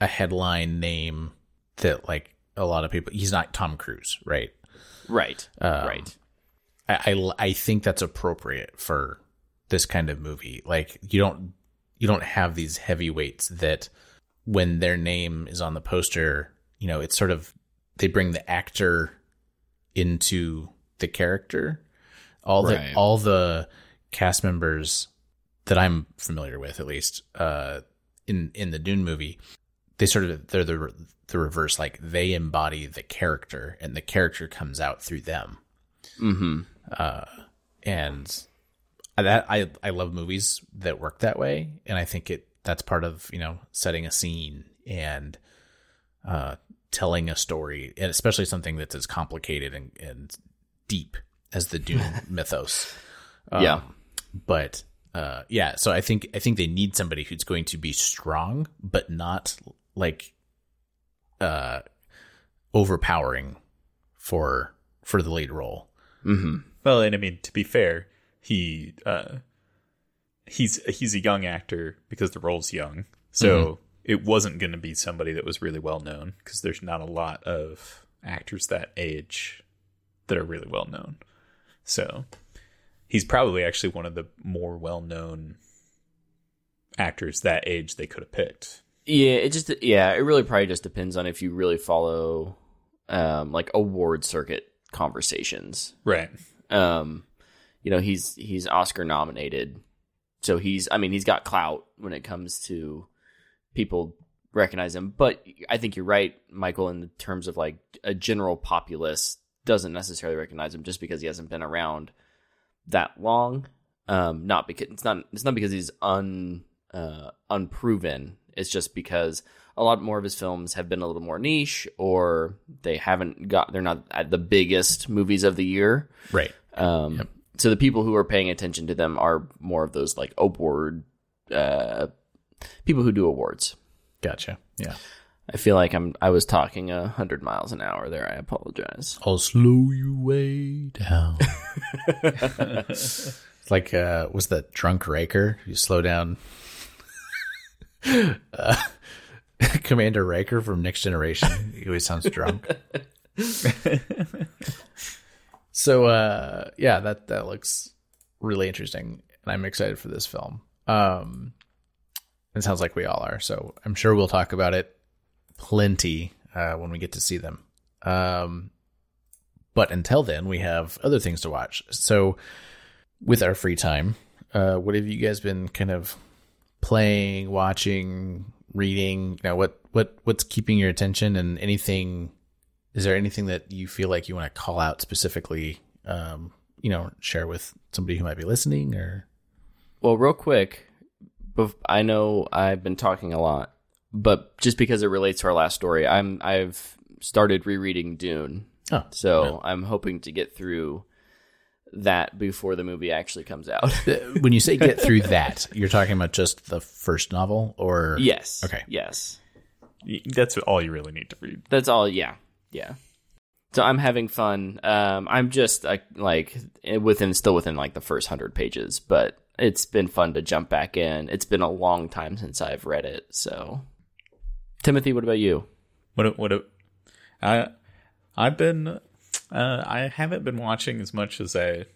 a headline name that like a lot of people. He's not Tom Cruise, right? Right, Um, right. I, I I think that's appropriate for this kind of movie. Like you don't you don't have these heavyweights that when their name is on the poster, you know, it's sort of they bring the actor into the character. All the all the cast members that I'm familiar with, at least uh, in in the Dune movie, they sort of they're the the reverse. Like they embody the character, and the character comes out through them Mm-hmm. uh, and that I I love movies that work that way, and I think it that's part of you know setting a scene and uh, telling a story, and especially something that's as complicated and, and deep as the Dune mythos. Um, Yeah. But uh, yeah, so I think I think they need somebody who's going to be strong, but not like uh, overpowering for for the lead role. hmm Well, and I mean, to be fair, he uh, he's he's a young actor because the role's young, so it wasn't going to be somebody that was really well known because there's not a lot of actors that age that are really well known. So he's probably actually one of the more well known actors that age they could have picked. Yeah, it just yeah, it really probably just depends on if you really follow um like award circuit conversations. Right. Um you know, he's he's Oscar nominated. So he's I mean, he's got clout when it comes to people recognize him, but I think you're right, Michael, in terms of like a general populace doesn't necessarily recognize him just because he hasn't been around that long. Um not because it's not it's not because he's un uh unproven. It's just because a lot more of his films have been a little more niche or they haven't got they're not at the biggest movies of the year. Right. Um, So the people who are paying attention to them are more of those like award uh, people who do awards. Gotcha. Yeah. I feel like I'm I was talking a hundred miles an hour there. I apologize. I'll slow you way down. like uh was that drunk Raker? You slow down uh, Commander Riker from Next Generation. He always sounds drunk. so uh yeah, that that looks really interesting and I'm excited for this film. Um it sounds like we all are. So I'm sure we'll talk about it plenty uh when we get to see them. Um but until then, we have other things to watch. So, with our free time, uh, what have you guys been kind of playing, watching, reading? You know, what what what's keeping your attention, and anything? Is there anything that you feel like you want to call out specifically? Um, you know, share with somebody who might be listening, or Well, real quick, I know I've been talking a lot, but just because it relates to our last story, I'm I've started rereading Dune. oh, So I'm hoping to get through that before the movie actually comes out. Uh, when you say get through that, you're talking about just the first novel, or yes. Okay. Yes. That's all you really need to read. That's all. Yeah. Yeah. So I'm having fun. Um, I'm just like like within still within like the first hundred pages, but it's been fun to jump back in. It's been a long time since I've read it. So, Timothy, what about you? What what I I've been uh, I haven't been watching as much as I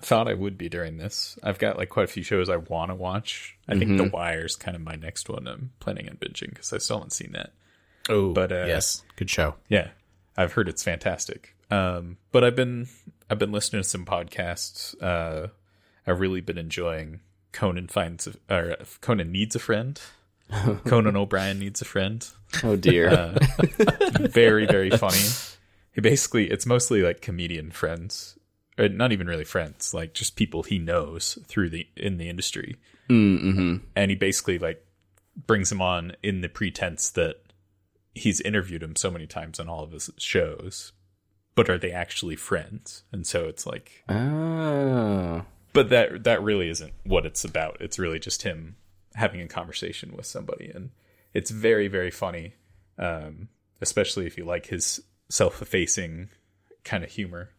thought I would be during this. I've got like quite a few shows I want to watch. I think The Wire's kind of my next one I'm planning on binging because I still haven't seen that. oh, But, uh, yes, good show. Yeah, I've heard it's fantastic. Um, but I've been I've been listening to some podcasts. Uh, I've really been enjoying Conan finds a, or Conan needs a friend. Conan O'Brien needs a friend. Oh dear. Uh, very very funny he basically it's mostly like comedian friends or not even really friends like just people he knows through the in the industry mm, mm-hmm. and he basically like brings him on in the pretense that he's interviewed him so many times on all of his shows but are they actually friends and so it's like Oh. But that that really isn't what it's about it's really just him having a conversation with somebody and it's very very funny um especially if you like his self-effacing kind of humor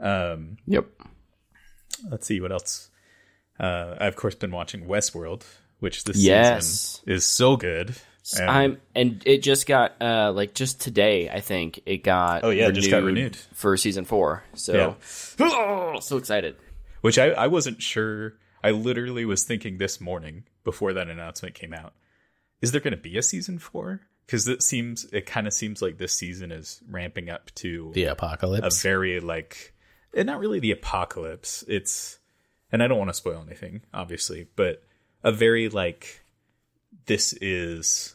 um Yep. let's see what else uh i've of course been watching westworld which this Yes. season is so good And- I'm and it just got uh like just today I think it got Oh, yeah, just got renewed. for season 4. So so excited. Which I, I wasn't sure. I literally was thinking this morning before that announcement came out is there going to be a season four? Because it seems it kind of seems like this season is ramping up to The apocalypse, a very like eh, not really the apocalypse. It's and i don't want to spoil anything obviously but a very like this is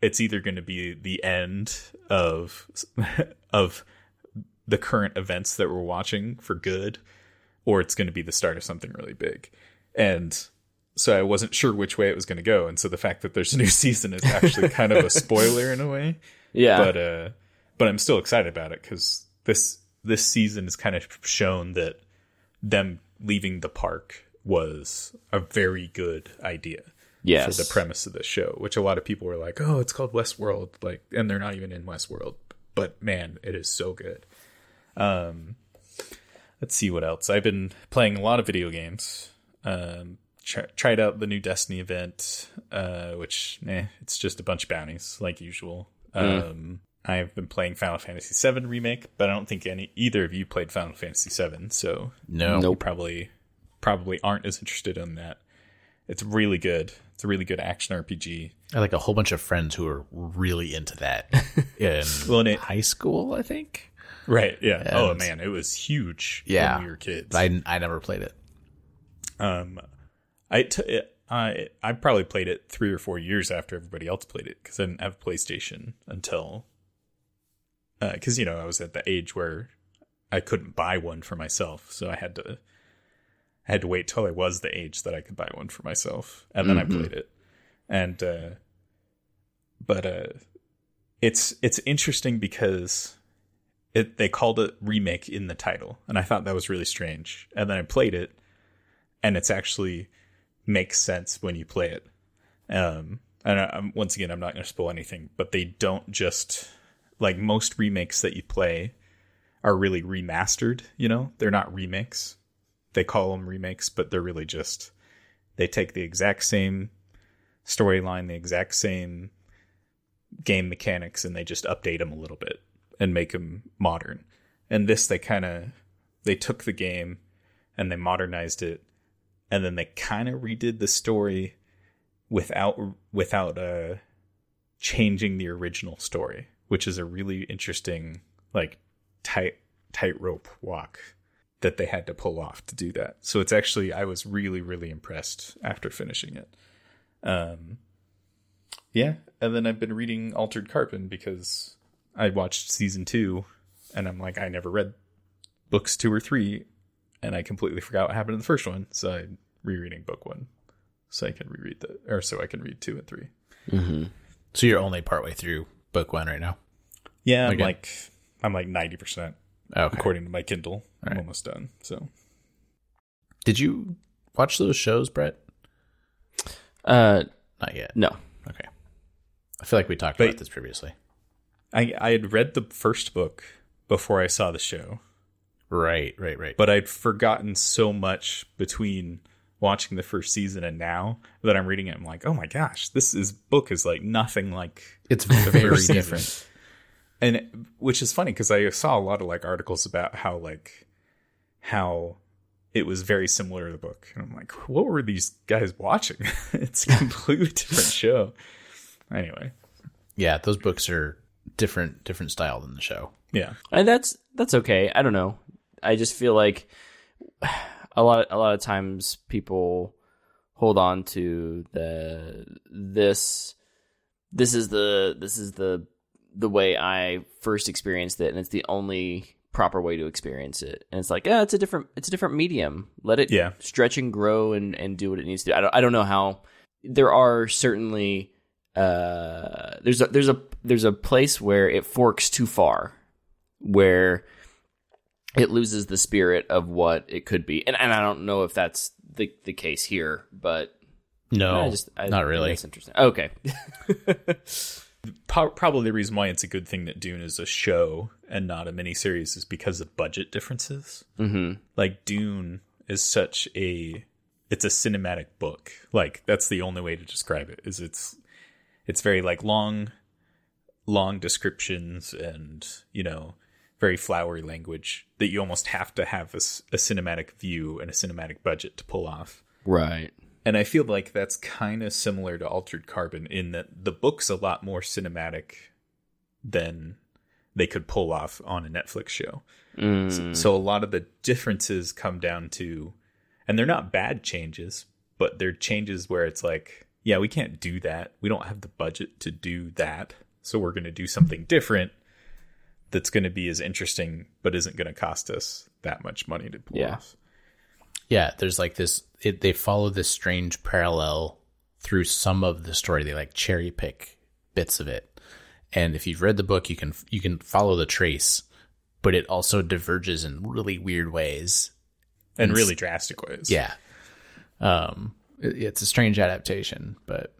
it's either going to be the end of of the current events that we're watching for good or it's going to be the start of something really big and so i wasn't sure which way it was going to go and so the fact that there's a new season is actually kind of a spoiler in a way Yeah. but uh but i'm still excited about it because this this season has kind of shown that them leaving the park was a very good idea Yes. for the premise of the show, which a lot of people were like, "Oh, it's called Westworld," like, and they're not even in Westworld. But man, it is so good. Um, let's see what else. I've been playing a lot of video games. Um, tr- tried out the new Destiny event, uh, which eh, it's just a bunch of bounties like usual. Um, I've been playing Final Fantasy VII remake, but I don't think any either of you played Final Fantasy VII, so No. you probably probably aren't as interested in that. It's really good. It's a really good action RPG. I had like a whole bunch of friends who were really into that in Well, it- high school, I think. Right. Yeah. oh man, it was huge Yeah. when we were kids. I, I never played it. um, I t- I I probably played it three or four years after everybody else played it because I didn't have a PlayStation until because you know I was at the age where I couldn't buy one for myself, so I had to I had to wait till I was the age that I could buy one for myself, and then I played it. And uh, but uh, it's it's interesting because it they called it remake in the title, and I thought that was really strange. And then I played it, and it's actually makes sense when you play it. Um, and I, once again, I'm not going to spoil anything, but they don't just like most remakes that you play are really remastered. You know, they're not remakes. They call them remakes, but they're really just they take the exact same storyline, the exact same game mechanics, and they just update them a little bit and make them modern. And this, they kind of they took the game and they modernized it, and then they kind of redid the story without without uh changing the original story, which is a really interesting like tight tightrope walk that they had to pull off to do that. So it's actually I was really really impressed after finishing it. Um yeah, and then I've been reading Altered Carbon because I watched season 2 and I'm like I never read books 2 or 3 and I completely forgot what happened in the first one, so I'm rereading book 1 so I can reread the or so I can read 2 and 3. Mm-hmm. So you're only partway through book one right now. Yeah, I'm Okay. like I'm like 90% Okay. according to my Kindle. I'm Right. almost done. So Did you watch those shows, Brett? Uh, Not yet. no. Okay. I feel like we talked But- about this previously. I I had read the first book before I saw the show, Right, right, right. but I'd forgotten so much between watching the first season and now that I'm reading it. I'm like, oh my gosh, this is book is like nothing like it's very different. and which is funny because I saw a lot of like articles about how like how it was very similar to the book, and I'm like, what were these guys watching? it's a completely different show. Anyway, Yeah, those books are different different style than the show. yeah, And that's that's okay. I don't know. I just feel like a lot a lot of times people hold on to the this this is the this is the the way I first experienced it and it's the only proper way to experience it. And it's like, yeah, it's a different it's a different medium. Let it Yeah. stretch and grow and and do what it needs to do. I don't I don't know how there are certainly uh there's a there's a there's a place where it forks too far where it loses the spirit of what it could be. And and I don't know if that's the the case here, but No, I just I, not really. think It's interesting. Okay. Probably the reason why it's a good thing that Dune is a show and not a miniseries is because of budget differences. hmm Like Dune is such a it's a cinematic book. Like that's the only way to describe it. Is it's it's very like long long descriptions and you know very flowery language that you almost have to have a cinematic view and a cinematic budget to pull off. Right. And I feel like that's kind of similar to Altered Carbon in that the book's a lot more cinematic than they could pull off on a Netflix show. Mm. So a lot of the differences come down to, and they're not bad changes, but they're changes where it's like, yeah, we can't do that. We don't have the budget to do that. So we're going to do something different that's going to be as interesting, but isn't going to cost us that much money to pull Yeah. off. Yeah, there's like this. It, they follow this strange parallel through some of the story. They like cherry pick bits of it, and if you've read the book, you can you can follow the trace, but it also diverges in really weird ways. and really drastic ways. Yeah. Um, it- it's a strange adaptation, but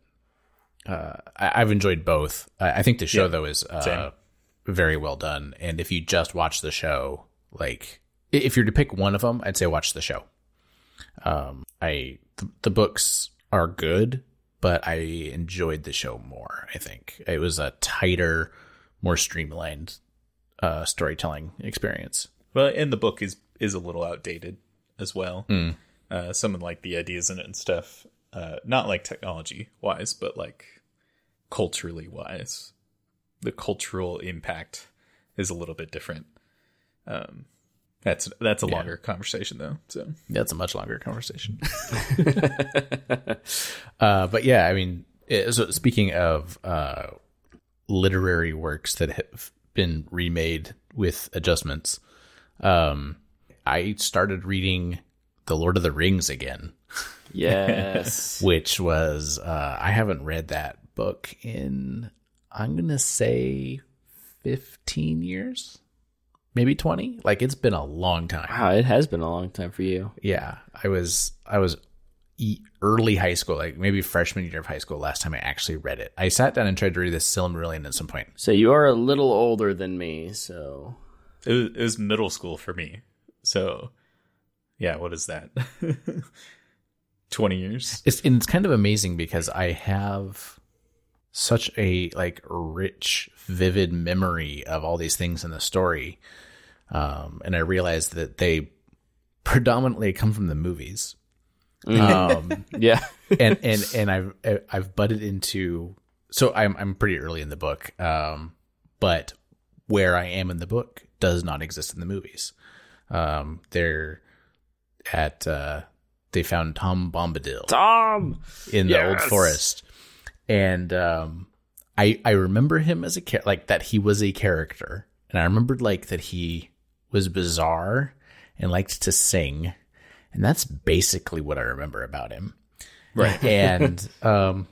uh, I, I've enjoyed both. I, I think the show Yeah, though is uh, very well done, and if you just watch the show, like if you're to pick one of them, I'd say watch the show. Um, I th- the books are good, but I enjoyed the show more. I think it was a tighter, more streamlined uh, storytelling experience. Well, and the book is is a little outdated as well. Mm. Uh, some of like the ideas in it and stuff, uh, not like technology wise, but like culturally wise, the cultural impact is a little bit different. Um, that's that's a Yeah. longer conversation though. So That's a much longer conversation. uh, but yeah, I mean, it- so speaking of uh, literary works that have been remade with adjustments, um, I started reading The Lord of the Rings again, Yes. which was uh, I haven't read that book in I'm gonna say fifteen years, maybe twenty. Like it's been a long time. wow, it has been a long time for you. Yeah, I was I was e- early high school, like maybe freshman year of high school. Last time I actually read it, I sat down and tried to read this Silmarillion at some point. So you are a little older than me, so it was, it was middle school for me. So yeah, what is that? Twenty years. It's and it's kind of amazing because I have such a like rich, vivid memory of all these things in the story, um, and I realized that they predominantly come from the movies. Um, yeah. and and and I've I've butted into so I'm I'm pretty early in the book, um, but where I am in the book does not exist in the movies. Um, they're at uh, they found Tom Bombadil Tom. in the old forest, and um, I I remember him as a char- like that he was a character, and I remembered like that he was bizarre and liked to sing, and that's basically what I remember about him. Right. And um,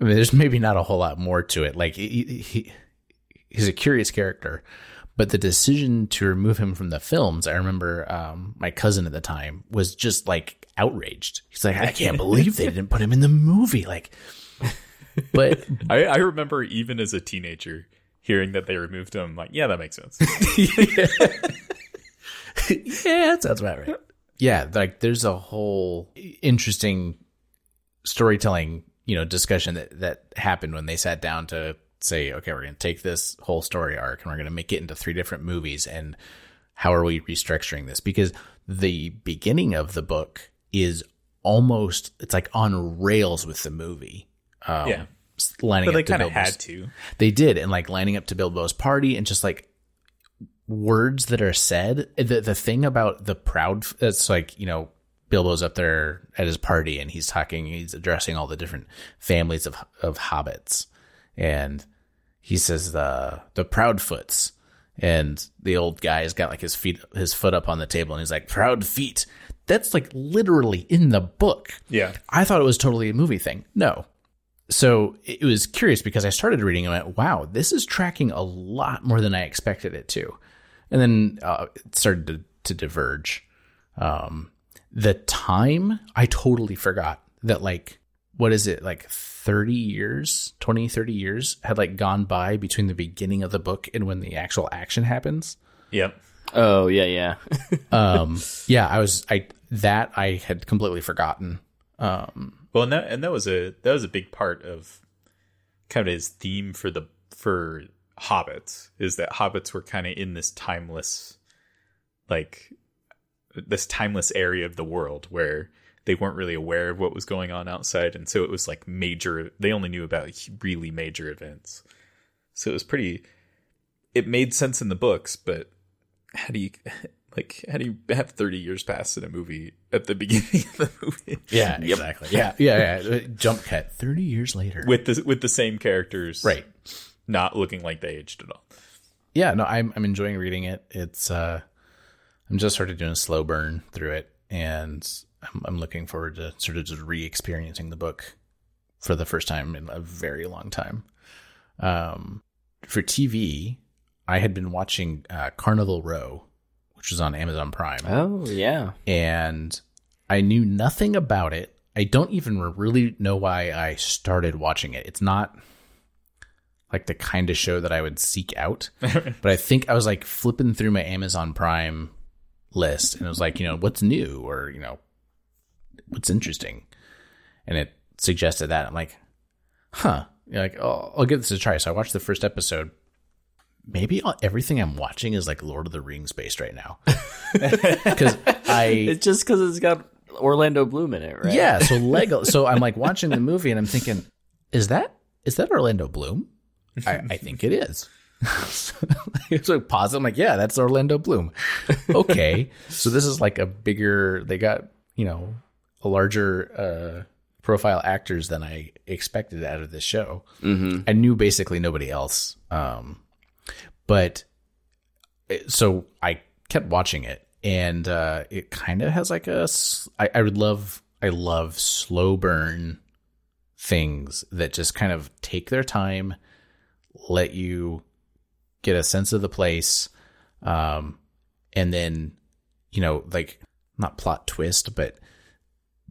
I mean, there's maybe not a whole lot more to it. Like he, he he's a curious character, but the decision to remove him from the films, I remember um, my cousin at the time was just like outraged. He's like, I can't believe they didn't put him in the movie. Like, but I, I remember even as a teenager hearing that they removed him. Like, yeah, that makes sense. yeah, that sounds about right. Yeah, like there's a whole interesting storytelling, you know, discussion that that happened when they sat down to say, okay, we're going to take this whole story arc and we're going to make it into three different movies and how are we restructuring this? Because the beginning of the book is almost it's like on rails with the movie. Um, Yeah. lining but they kind of had to. they did, and like lining up to Bilbo's party, and just like words that are said. The the thing about the proud, it's like you know Bilbo's up there at his party, and he's talking, he's addressing all the different families of of hobbits, and he says the the Proudfoots, and the old guy's got like his feet his foot up on the table, and he's like proud feet. That's like literally in the book. Yeah. I thought it was totally a movie thing. No. So it was curious because I started reading and I went, wow, this is tracking a lot more than I expected it to. And then uh, it started to, to diverge. Um, the time, I totally forgot that, like, what is it, like 30 years, 20, 30 years had like gone by between the beginning of the book and when the actual action happens. Yep. Oh yeah, yeah. Um, yeah, I was, I, that I had completely forgotten. Um, Well, and that and that was a that was a big part of kind of his theme for the for hobbits is that hobbits were kind of in this timeless like this timeless area of the world where they weren't really aware of what was going on outside and so it was like major they only knew about really major events so it was pretty it made sense in the books but how do you like how do you have 30 years pass in a movie at the beginning of the movie Yeah, exactly. Yeah, yeah, yeah. Jump cut. Thirty years later. with the with the same characters right. not looking like they aged at all Yeah. No, I'm I'm enjoying reading it. It's uh, I'm just sort of doing a slow burn through it, and I'm I'm looking forward to sort of just re-experiencing the book for the first time in a very long time. Um, for TV, I had been watching uh, Carnival Row, which which was on Amazon Prime. Oh yeah. and I knew nothing about it. I don't even really know why I started watching it. It's not like the kind of show that I would seek out. but I think I was like flipping through my Amazon Prime list and it was like, you know, what's new or, you know, what's interesting. And it suggested that. I'm like, huh. You're like, oh, I'll give this a try. So I watched the first episode. Maybe everything I'm watching is like Lord of the Rings based right now. Because I It's just because it's got Orlando Bloom in it, right? yeah, so Lego. So I'm like watching the movie and I'm thinking, is that is that Orlando Bloom? I, I think it is. it's like pause. I'm like, yeah, that's Orlando Bloom. Okay, so this is like a bigger. They got you know larger uh, profile actors than I expected out of this show. Mm-hmm. I knew basically nobody else, um, but it- so I kept watching it, and uh, it kind of has like a. I, I would love. I love slow burn things that just kind of take their time, let you get a sense of the place, um, and then you know, like not plot twist, but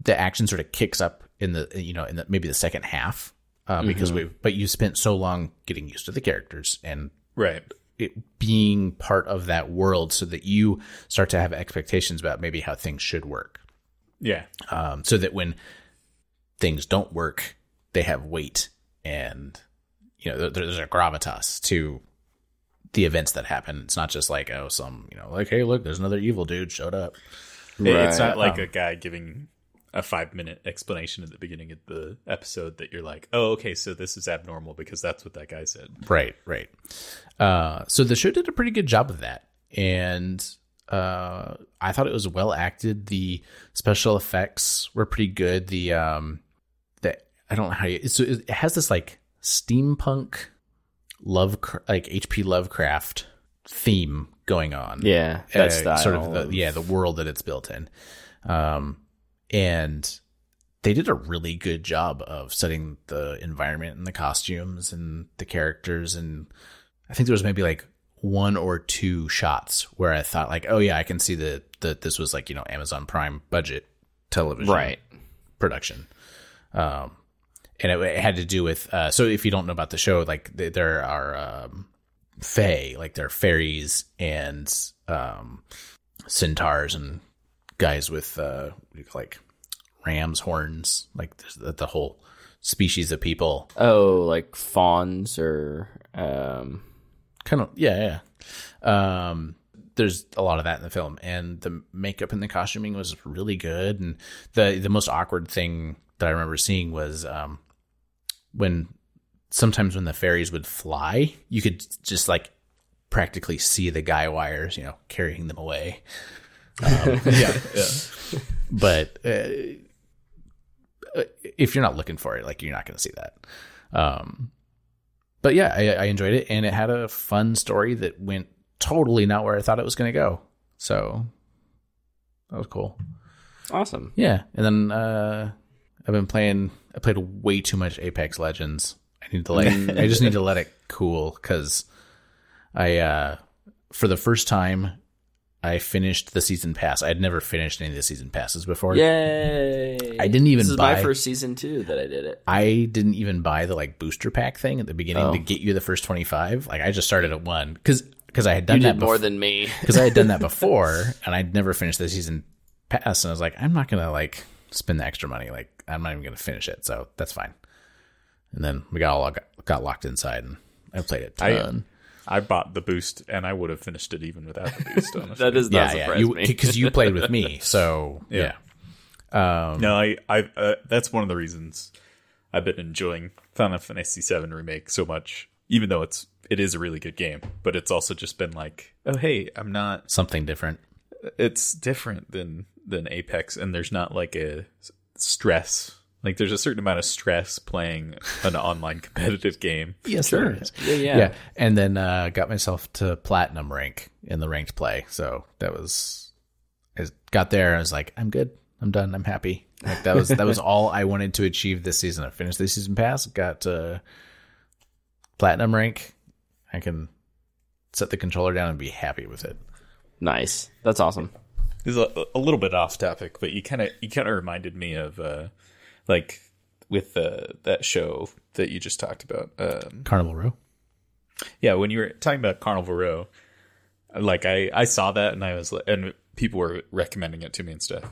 the action sort of kicks up in the you know in the maybe the second half uh, because we but you spent so long getting used to the characters and Right. it being part of that world so that you start to have expectations about maybe how things should work. Yeah. um, so that when things don't work they have weight and you know there's a gravitas to the events that happen. It's not just like oh some you know like hey look there's another evil dude showed up. It- It's not like a guy giving a five minute explanation at the beginning of the episode that you're like, oh, okay, so this is abnormal because that's what that guy said. Right, right. Uh, so the show did a pretty good job of that, and uh, I thought it was well acted. The special effects were pretty good. The um, the I don't know how you. So it has this like steampunk love like H.P. Lovecraft theme going on Yeah, that uh, style. sort of the, yeah the world that it's built in um and they did a really good job of setting the environment and the costumes and the characters and i think there was maybe like one or two shots where i thought like oh yeah i can see that that this was like you know amazon prime budget television Right. production. Um, and it, it had to do with uh, so if you don't know about the show, like th- there are um, fae, like there are fairies and um, centaurs and guys with uh, what do you call, like ram's horns, like the, the whole species of people. Oh, like fauns or um kind of yeah yeah. Um there's a lot of that in the film. And the makeup and the costuming was really good. And the the most awkward thing that i remember seeing was um when sometimes when the fairies would fly you could just like practically see the guy wires you know carrying them away yeah, yeah. but uh, if you're not looking for it, like you're not going to see that. Um, but yeah, I, I enjoyed it, and it had a fun story that went totally not where I thought it was going to go. So that was cool. awesome. Yeah, and then uh, I've been playing. I played way too much Apex Legends. I need to like. I just need to let it cool because I, uh, for the first time, I finished the season pass. I had never finished any of the season passes before. Yay. I didn't even This is buy- my first season too that I did it. I didn't even buy the like booster pack thing at the beginning Oh. to get you the first 25. Like I just started at one because because I had done You that did more than me. because I had done that before and I'd never finished the season pass and I was like I'm not gonna like spend the extra money like I'm not even gonna finish it so that's fine. And then we got all got, got locked inside and I played it. Ton. I bought the boost and I would have finished it even without the boost. Honestly. that does not yeah, yeah, surprise you me. because you played with me so yeah. Um, no, I, I, uh, that's one of the reasons I've been enjoying Final Fantasy VII remake so much, even though it's it is a really good game. But it's also just been like, oh hey, I'm not. something different. It's different than than Apex, and there's not like a s- stress. Like there's a certain amount of stress playing an online competitive game. Yes, Sure. there is. Yeah, yeah. yeah. And then uh, got myself to platinum rank in the ranked play. So that was, I got there. I was like, I'm good. I'm done. I'm happy. Like that was that was all I wanted to achieve this season. I finished the season pass. Got uh, platinum rank. I can set the controller down and be happy with it. Nice. That's awesome. This is a, a little bit off topic, but you kind of you kind of reminded me of uh, like with uh, that show that you just talked about. Um, Carnival Row. yeah, when you were talking about Carnival Row, like I I saw that and I was and people were recommending it to me and stuff,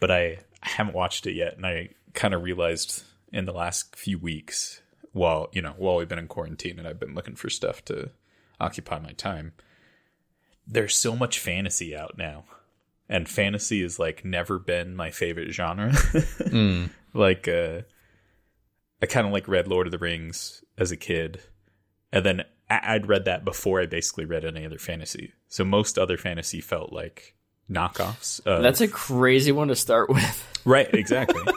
but I, haven't watched it yet, and I kind of realized in the last few weeks while you know while we've been in quarantine and I've been looking for stuff to occupy my time. There's so much fantasy out now, and fantasy has like never been my favorite genre. Like, uh, I kind of like read Lord of the Rings as a kid, and then I- I'd read that before I basically read any other fantasy. So most other fantasy felt like knockoffs. Of, That's a crazy one to start with. right, exactly.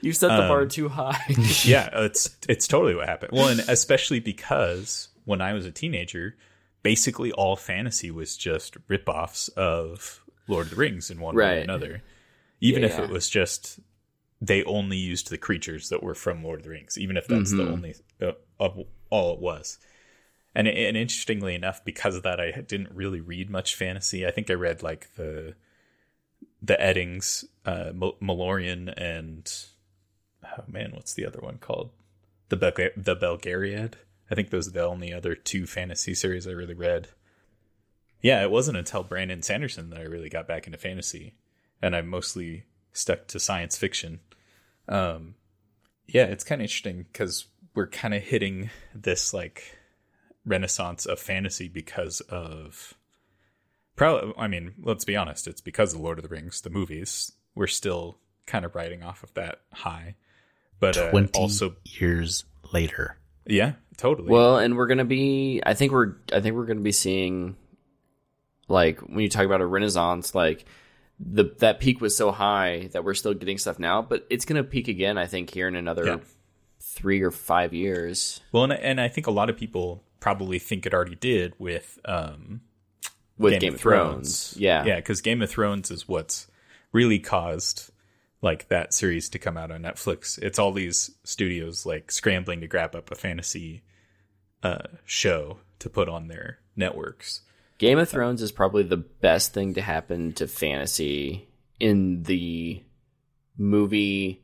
You set the bar too high. yeah, it's it's totally what happened. Well, and especially because when I was a teenager, basically all fantasy was just ripoffs of Lord of the Rings in one way or another. Even Yeah, if yeah. it was just they only used the creatures that were from Lord of the Rings, even if that's Mm-hmm. the only uh, of all it was. And and interestingly enough, because of that, I didn't really read much fantasy. I think I read like the the Eddings, uh, Mal- Malloreon, and oh man, what's the other one called? The Bel- the Belgariad. I think those are the only other two fantasy series I really read. Yeah, it wasn't until Brandon Sanderson that I really got back into fantasy, and I mostly stuck to science fiction. Um, yeah, it's kind of interesting because we're kind of hitting this like renaissance of fantasy because of probably i mean let's be honest it's because of lord of the rings the movies we're still kind of riding off of that high but uh, Twenty also years later. yeah totally Well, and we're gonna be. I think we're. I think we're gonna be seeing, like, when you talk about a renaissance, like the that peak was so high that we're still getting stuff now, but it's gonna peak again. I think here in another Yeah. three or five years well and, and i think a lot of people probably think it already did with um with Game, of Thrones. Yeah, yeah because game of thrones is what's really caused like that series to come out on netflix it's all these studios like scrambling to grab up a fantasy uh show to put on their networks Game of Thrones is probably the best thing to happen to fantasy in the movie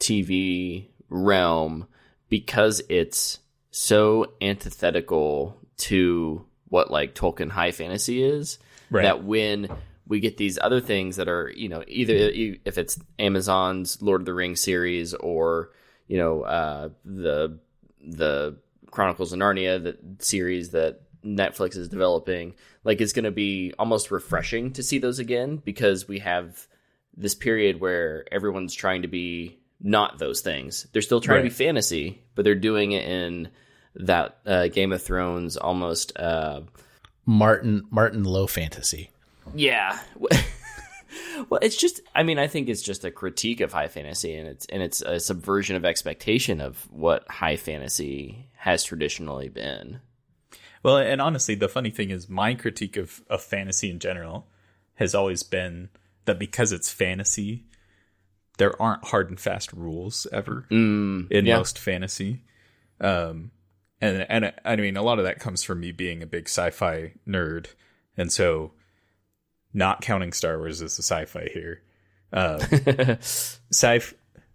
TV realm because it's so antithetical to what like Tolkien high fantasy is Right. that when we get these other things that are you know either if it's Amazon's Lord of the Rings series or you know uh, the the Chronicles of Narnia that series that Netflix is developing like it's going to be almost refreshing to see those again because we have this period where everyone's trying to be not those things. They're still trying to be fantasy, but they're doing it in that uh, Game of Thrones almost uh, Martin Martin Low fantasy. yeah. well, it's just I mean, I think it's just a critique of high fantasy and it's and it's a subversion of expectation of what high fantasy has traditionally been. Well, and honestly, the funny thing is, my critique of, of fantasy in general has always been that because it's fantasy, there aren't hard and fast rules ever in yeah. most fantasy. Um, and and I mean, a lot of that comes from me being a big sci-fi nerd, and so not counting Star Wars as a sci-fi here. Um, sci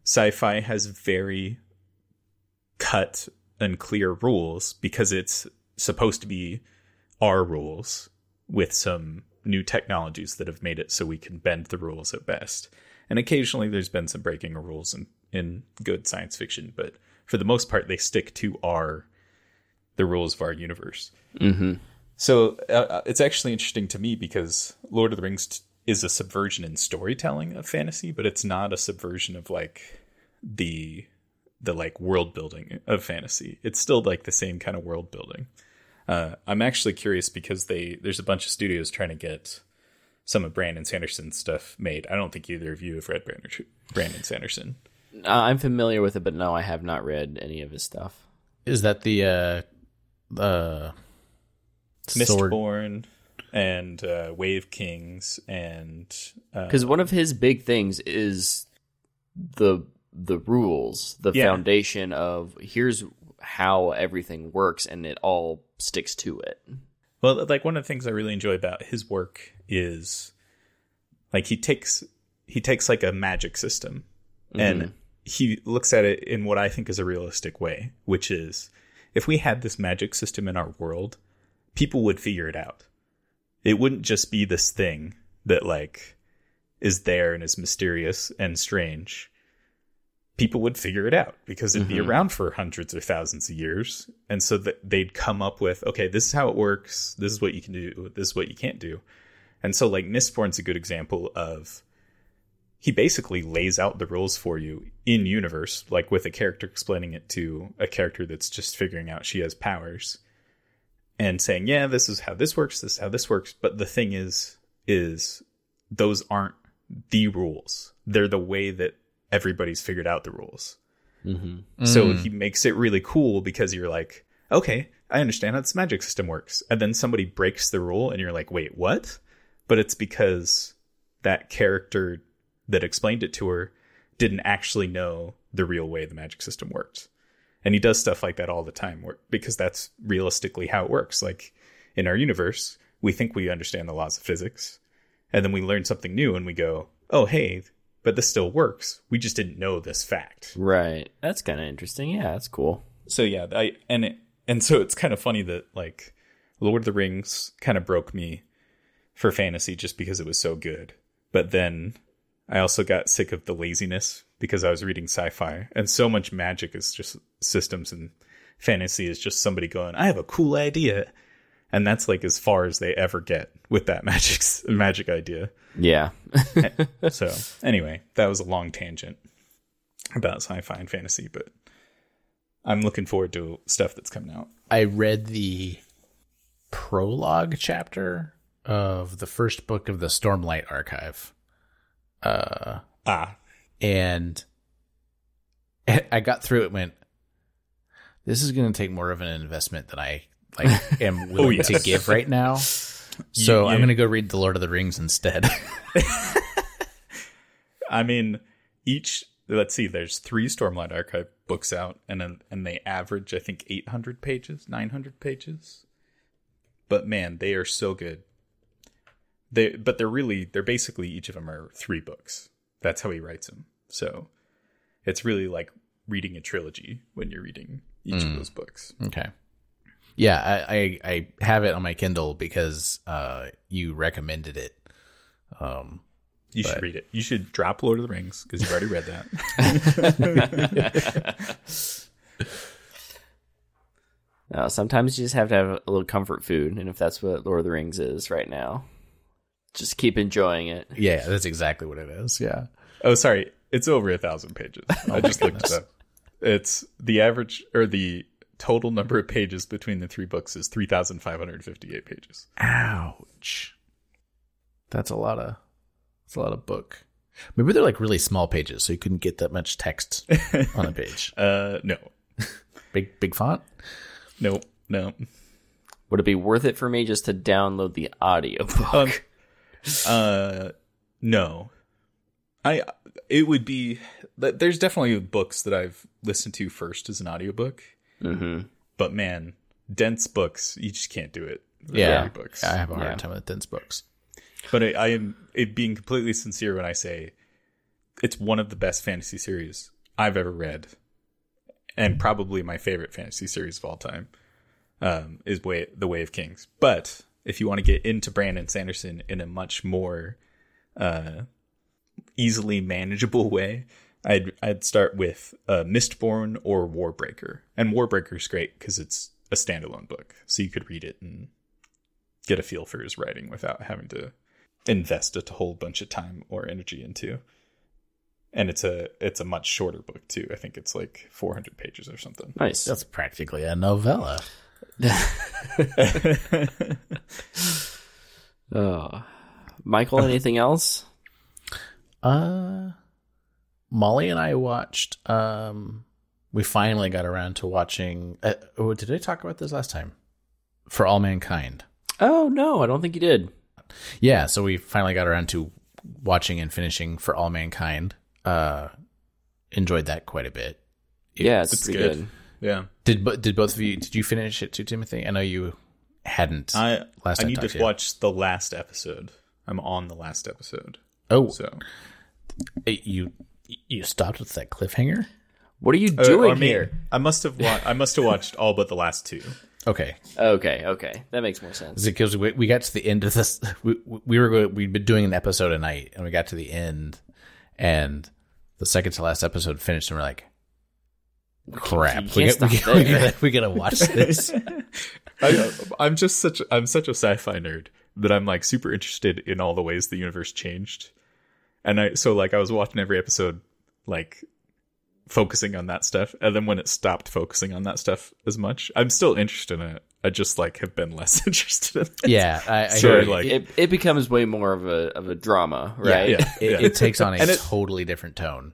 sci-fi has very cut and clear rules because it's supposed to be our rules with some new technologies that have made it so we can bend the rules at best. And occasionally there's been some breaking of rules in, in good science fiction, but for the most part they stick to our the rules of our universe. Mm-hmm. So uh, it's actually interesting to me because Lord of the Rings t- is a subversion in storytelling of fantasy, but it's not a subversion of like the the like world building of fantasy. It's still like the same kind of world building. Uh, I'm actually curious because they there's a bunch of studios trying to get some of Brandon Sanderson's stuff made. I don't think either of you have read Brandon, Brandon Sanderson. Uh, I'm familiar with it, but no, I have not read any of his stuff. Is that the uh uh sword? Mistborn and uh, Way of Kings and uh, Because one of his big things is the the rules, the Yeah. foundation of here's how everything works, and it all sticks to it. Well, like one of the things I really enjoy about his work is like he takes he takes like a magic system and mm-hmm. he looks at it in what I think is a realistic way, which is if we had this magic system in our world, people would figure it out. It wouldn't just be this thing that like is there and is mysterious and strange. People would figure it out because it'd be mm-hmm. around for hundreds or thousands of years. And so that they'd come up with, okay, this is how it works. This is what you can do. This is what you can't do. And so like Mistborn's a good example of he basically lays out the rules for you in universe, like with a character explaining it to a character that's just figuring out she has powers and saying, yeah, this is how this works, this is how this works. But the thing is, is those aren't the rules. They're the way that everybody's figured out the rules. Mm-hmm. So mm. he makes it really cool because you're like, okay, I understand how this magic system works. And then somebody breaks the rule and you're like, wait, what? But it's because that character that explained it to her didn't actually know the real way the magic system worked. And he does stuff like that all the time because that's realistically how it works. Like in our universe, we think we understand the laws of physics. And then we learn something new and we go, oh, hey, but this still works. We just didn't know this fact. Right. That's kind of interesting. Yeah, that's cool. So yeah, I and it, and so it's kind of funny that like Lord of the Rings kind of broke me for fantasy just because it was so good. But then I also got sick of the laziness because I was reading sci-fi and so much magic is just systems and fantasy is just somebody going, "I have a cool idea." And that's like as far as they ever get with that magic magic idea. Yeah. So, anyway, that was a long tangent about sci-fi and fantasy, but I'm looking forward to stuff that's coming out. I read the prologue chapter of the first book of the Stormlight Archive, Ah, and I got through it. and Went, this is going to take more of an investment than I like am oh, willing to yes. give right now. So You- I'm going to go read the Lord of the Rings instead. I mean, each let's see, there's three Stormlight Archive books out, and and they average I think 800 pages, 900 pages. But man, they are so good. They but they're really they're basically each of them are three books. That's how he writes them. So it's really like reading a trilogy when you're reading each of hmm. those books. okay. Yeah, I, I I have it on my Kindle because uh you recommended it. Um You should read it. You should drop Lord of the Rings because you've already read that. No, sometimes you just have to have a little comfort food, and if that's what Lord of the Rings is right now, just keep enjoying it. yeah, that's exactly what it is. Yeah. Oh, sorry. It's over a thousand pages. I just looked it up. It's the average or the total number of pages between the three books is 3,558 pages. Ouch. That's a lot of that's a lot of book. Maybe they're like really small pages, so you couldn't get that much text on a page. Uh, no, Big big font. no, no. Would it be worth it for me just to download the audiobook? Um, uh, no. I, it would be, there's definitely books that I've listened to first as an audiobook, mm-hmm. but man, dense books, you just can't do it. with Yeah, audiobooks. I have a hard Yeah. time with dense books. But I, I am it being completely sincere when I say it's one of the best fantasy series I've ever read, and probably my favorite fantasy series of all time um, is Way the Way of Kings. But if you want to get into Brandon Sanderson in a much more uh, easily manageable way, I'd I'd start with uh, Mistborn or Warbreaker, and Warbreaker's great because it's a standalone book, so you could read it and get a feel for his writing without having to invest a whole bunch of time or energy into. And it's a it's a much shorter book too. I think it's like 400 pages or something. Nice. That's practically a novella. Oh. Michael, anything else? Uh Molly and I watched um we finally got around to watching uh, oh, did I talk about this last time? For All Mankind. Oh no, I don't think you did. Yeah, so we finally got around to watching and finishing For All Mankind. Uh enjoyed that quite a bit. Yeah, it's, It's good. good. Yeah. Did did both of you did you finish it too, Timothy? I know you hadn't. I Last I I need to to you. watch the last episode. I'm on the last episode. oh, So you you stopped with that cliffhanger? What are you Uh, doing or may- here? I must have wa- I must have watched all but the last two. Okay, Okay, okay, that makes more sense. it because we, we got to the end of this? We, we were going, we'd been doing an episode a night, and we got to the end, and the second to last episode finished, and we're like, crap, you we, can't got, we, stop we, there. gotta, we gotta watch this. I, I'm just such I'm such a sci-fi nerd that I'm like super interested in all the ways the universe changed, and I so like I was watching every episode like focusing on that stuff, and then when it stopped focusing on that stuff as much, I'm still interested in it. I just like have been less interested in it. yeah, I, I So, like- it, It it becomes way more of a of a drama, right? yeah. it, it takes on a And it- totally different tone.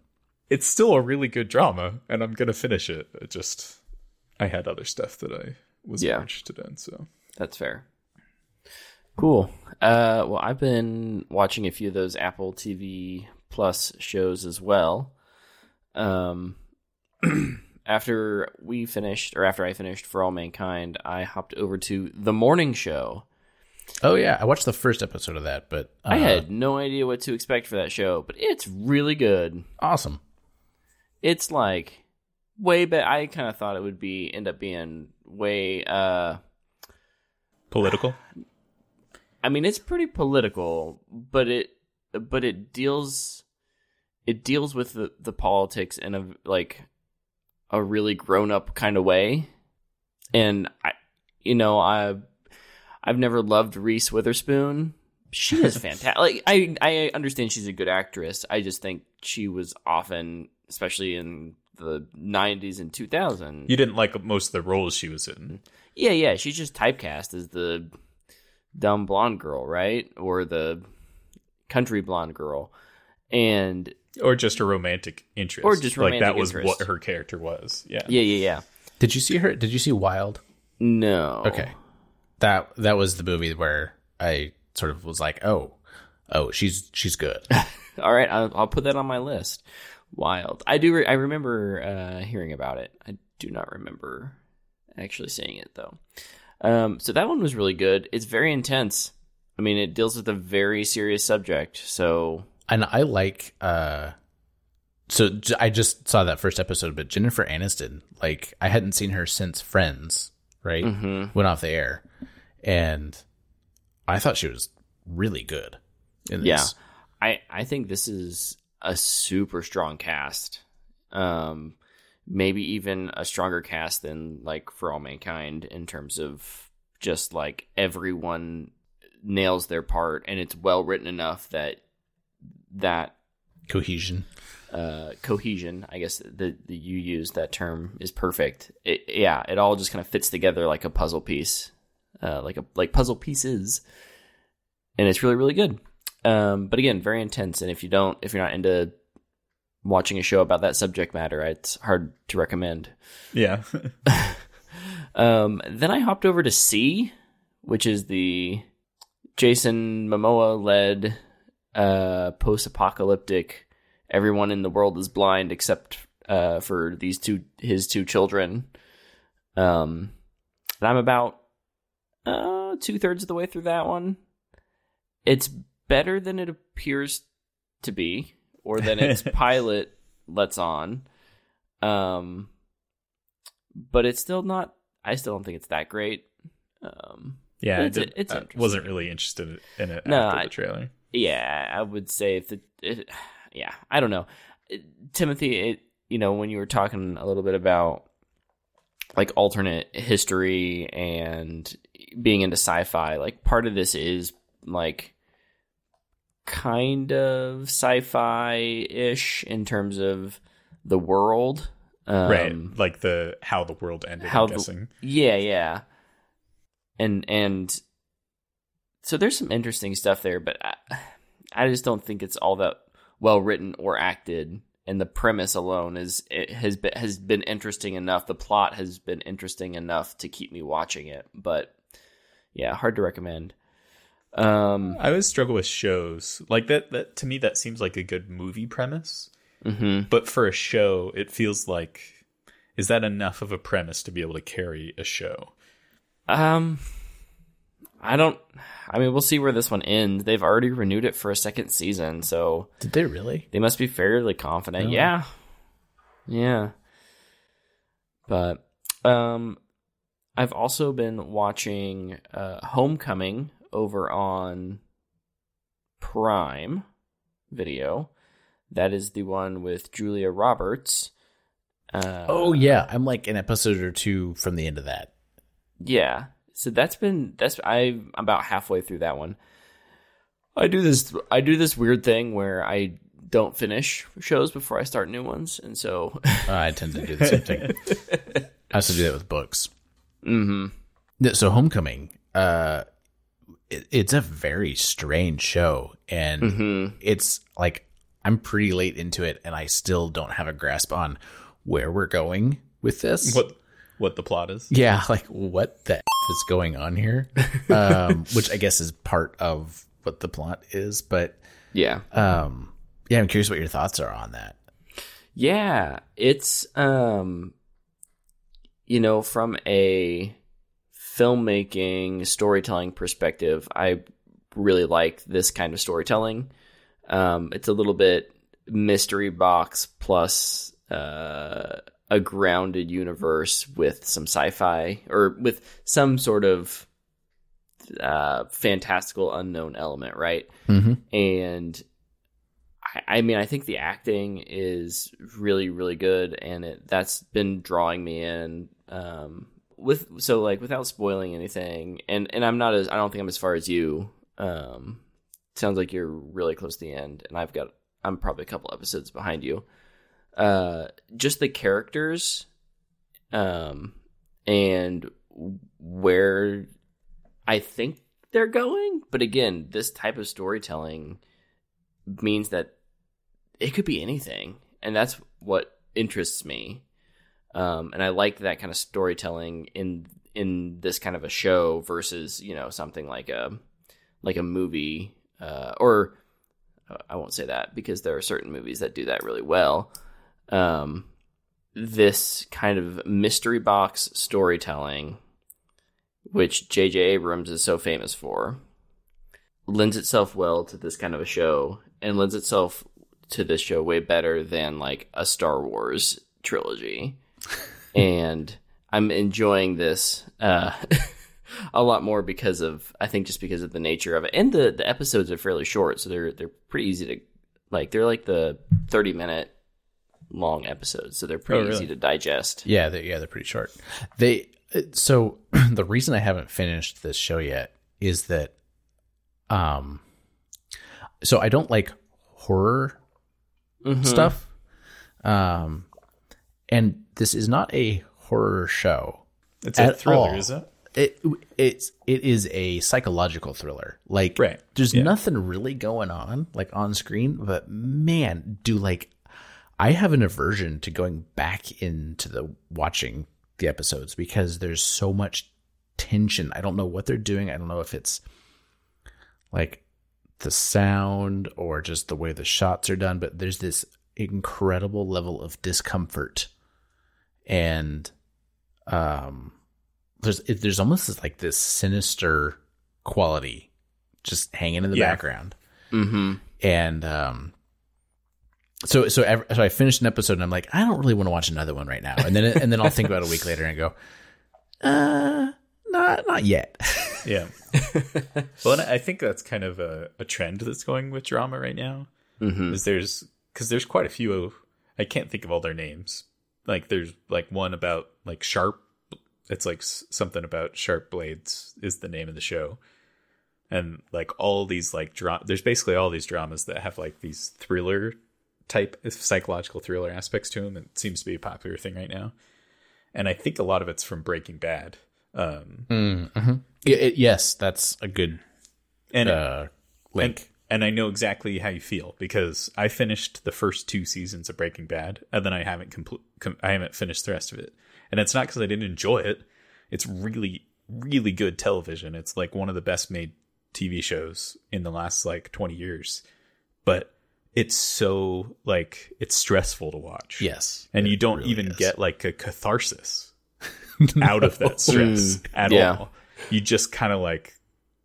It's still a really good drama, and I'm gonna finish it. It just I had other stuff that I was Yeah. interested in, so That's fair. Cool. Uh, well, I've been watching a few of those Apple TV Plus shows as well. Um, after we finished, or after I finished For All Mankind, I hopped over to The Morning Show. Oh yeah, I watched the first episode of that, but uh, I had no idea what to expect for that show, but it's really good. awesome. It's like way better. I kind of thought it would be end up being way. Uh, political. I mean, it's pretty political, but it but it deals it deals with the, the politics in a like a really grown up kind of way. And I you know, I I've never loved Reese Witherspoon. She is fantastic. like I I understand she's a good actress. I just think she was often especially in the 90s and 2000. You didn't like most of the roles she was in. Yeah, yeah, she's just typecast as the dumb blonde girl, right? Or the country blonde girl. And or just a romantic interest, Or just like that romantic was interest. what her character was. Yeah, yeah, yeah, yeah. Did you see her? Did you see Wild? No. Okay, that that was the movie where I sort of was like, oh, oh, she's she's good. All right, I'll, I'll put that on my list. Wild. I do. Re- I remember uh, hearing about it. I do not remember actually seeing it though. Um, so that one was really good. It's very intense. I mean, it deals with a very serious subject. So and I like. uh So j- I just saw that first episode, but Jennifer Aniston, like I hadn't seen her since Friends, right? Mhm. Went off the air, and I thought she was really good. In Yeah. I I think this is a super strong cast. Um maybe even a stronger cast than like For All Mankind in terms of just like everyone nails their part and it's well written enough that that cohesion. uh, cohesion, I guess that that you use that term is perfect. It, yeah, it all just kind of fits together like a puzzle piece, uh, like a like puzzle pieces, and it's really really good. Um, but again, very intense. And if you don't, if you're not into watching a show about that subject matter, it's hard to recommend. yeah. Um, then I hopped over to See, which is the Jason Momoa led uh, post apocalyptic. Everyone in the world is blind except uh, for these two his two children. Um, and I'm about uh, two thirds of the way through that one. It's better than it appears to be, or than its pilot lets on. Um, but it's still not. I still don't think it's that great. Um, Yeah, It's- did, it's I wasn't really interested in it No, after I- the trailer. yeah, I would say if the, it, yeah, I don't know, It- Timothy. It, you know, when you were talking a little bit about like alternate history and being into sci-fi, like part of this is like kind of sci-fi ish in terms of the world, um, right, like the how the world ended. how I'm the- Yeah, yeah. And and so there's some interesting stuff there, but I, I just don't think it's all that well written or acted. And the premise alone is it has been has been interesting enough. The plot has been interesting enough to keep me watching it. But yeah, hard to recommend. Um, I always struggle with shows like that. That to me, that seems like a good movie premise, mhm. but for a show, it feels like is that enough of a premise to be able to carry a show? um, I don't. I mean, we'll see where this one ends. They've already renewed it for a second season, so Did they really? they must be fairly confident. Yeah, yeah. But um, I've also been watching uh, Homecoming over on Prime Video. That is the one with Julia Roberts. Uh, Oh yeah, I'm like an episode or two from the end of that. Yeah. So that's been that's I'm about halfway through that one. I do this I do this weird thing where I don't finish shows before I start new ones, and so Uh, I tend to do the same thing. I also do that with books. Mm-hmm. So Homecoming, uh, it, it's a very strange show, and hmm it's like I'm pretty late into it, and I still don't have a grasp on where we're going with this. What what the plot is? Yeah, like what the f- is going on here? Um, which I guess is part of what the plot is, but yeah, um, yeah, I'm curious what your thoughts are on that. yeah. It's um, you know, from a filmmaking storytelling perspective, I really like this kind of storytelling. Um, it's a little bit mystery box plus uh, a grounded universe with some sci-fi or with some sort of uh, fantastical unknown element, right? Mm-hmm. And I, I mean, I think the acting is really, really good, and it that's been drawing me in. Um, with so like without spoiling anything, and and I'm not as I don't think I'm as far as you. Um, sounds like you're really close to the end, and I've got I'm probably a couple episodes behind you. Uh, just the characters, um, and where I think they're going. But again, this type of storytelling means that it could be anything, and that's what interests me. Um, and I like that kind of storytelling in in this kind of a show versus you know something like a like a movie uh, or uh, I won't say that because there are certain movies that do that really well. Um, this kind of mystery box storytelling, which J.J. Abrams is so famous for, lends itself well to this kind of a show and lends itself to this show way better than like a Star Wars trilogy. and I'm enjoying this uh, a lot more because of I think just because of the nature of it. And the the episodes are fairly short, so they're they're pretty easy to like they're like the 30 minute long episodes, so they're pretty Oh, really? easy to digest. Yeah, they're, yeah, they're pretty short. They uh, so the reason I haven't finished this show yet is that, um, so I don't like horror Mhm. stuff, um, and this is not a horror show. It's a thriller, all. is it? It it's it is a psychological thriller. Like Right. there's Yeah. nothing really going on like on screen, but man, do like I have an aversion to going back into the watching the episodes because there's so much tension. I don't know what they're doing. I don't know if it's like the sound or just the way the shots are done, but there's this incredible level of discomfort and um there's it, there's almost this, like this sinister quality just hanging in the Yeah. background Mhm. and um so so ev- so I finished an episode and I'm like I don't really want to watch another one right now and then and then I'll think about it a week later and go uh not not yet Yeah. well, and I think that's kind of a, a trend that's going with drama right now. Mhm. Is there's because there's quite a few. of I can't think of all their names. Like there's like one about like sharp. It's like something about sharp blades is the name of the show, and like all these like dra- There's basically all these dramas that have like these thriller type psychological thriller aspects to them. It seems to be a popular thing right now, and I think a lot of it's from Breaking Bad. Um, mm-hmm. yeah, it, yes that's a good and uh link and I know exactly how you feel because I finished the first two seasons of Breaking Bad, and then I haven't compl- com- I haven't finished the rest of it. And it's not because I didn't enjoy it; it's really, really good television. It's like one of the best made TV shows in the last like twenty years. But it's so like it's stressful to watch. yes and you don't really even is. get like a catharsis out of that stress Mm, at yeah. all. You just kind of like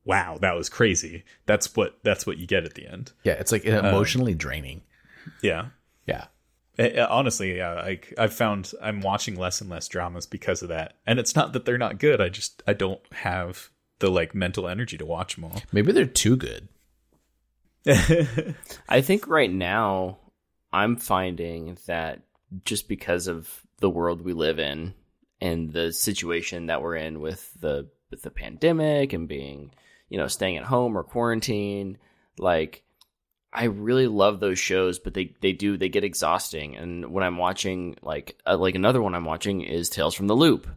wow, that was crazy. That's what that's what you get at the end. Yeah, it's like emotionally draining. Yeah. Yeah. Eh, eh, honestly, yeah, like I've found I'm watching less and less dramas because of that. And it's not that they're not good. I just I don't have the like mental energy to watch them all. Maybe they're too good. I think right now I'm finding that just because of the world we live in and the situation that we're in with the with the pandemic and being, you know, staying at home or quarantine, like I really love those shows, but they they do they get exhausting. And when I'm watching like uh, like another one I'm watching is Tales from the Loop,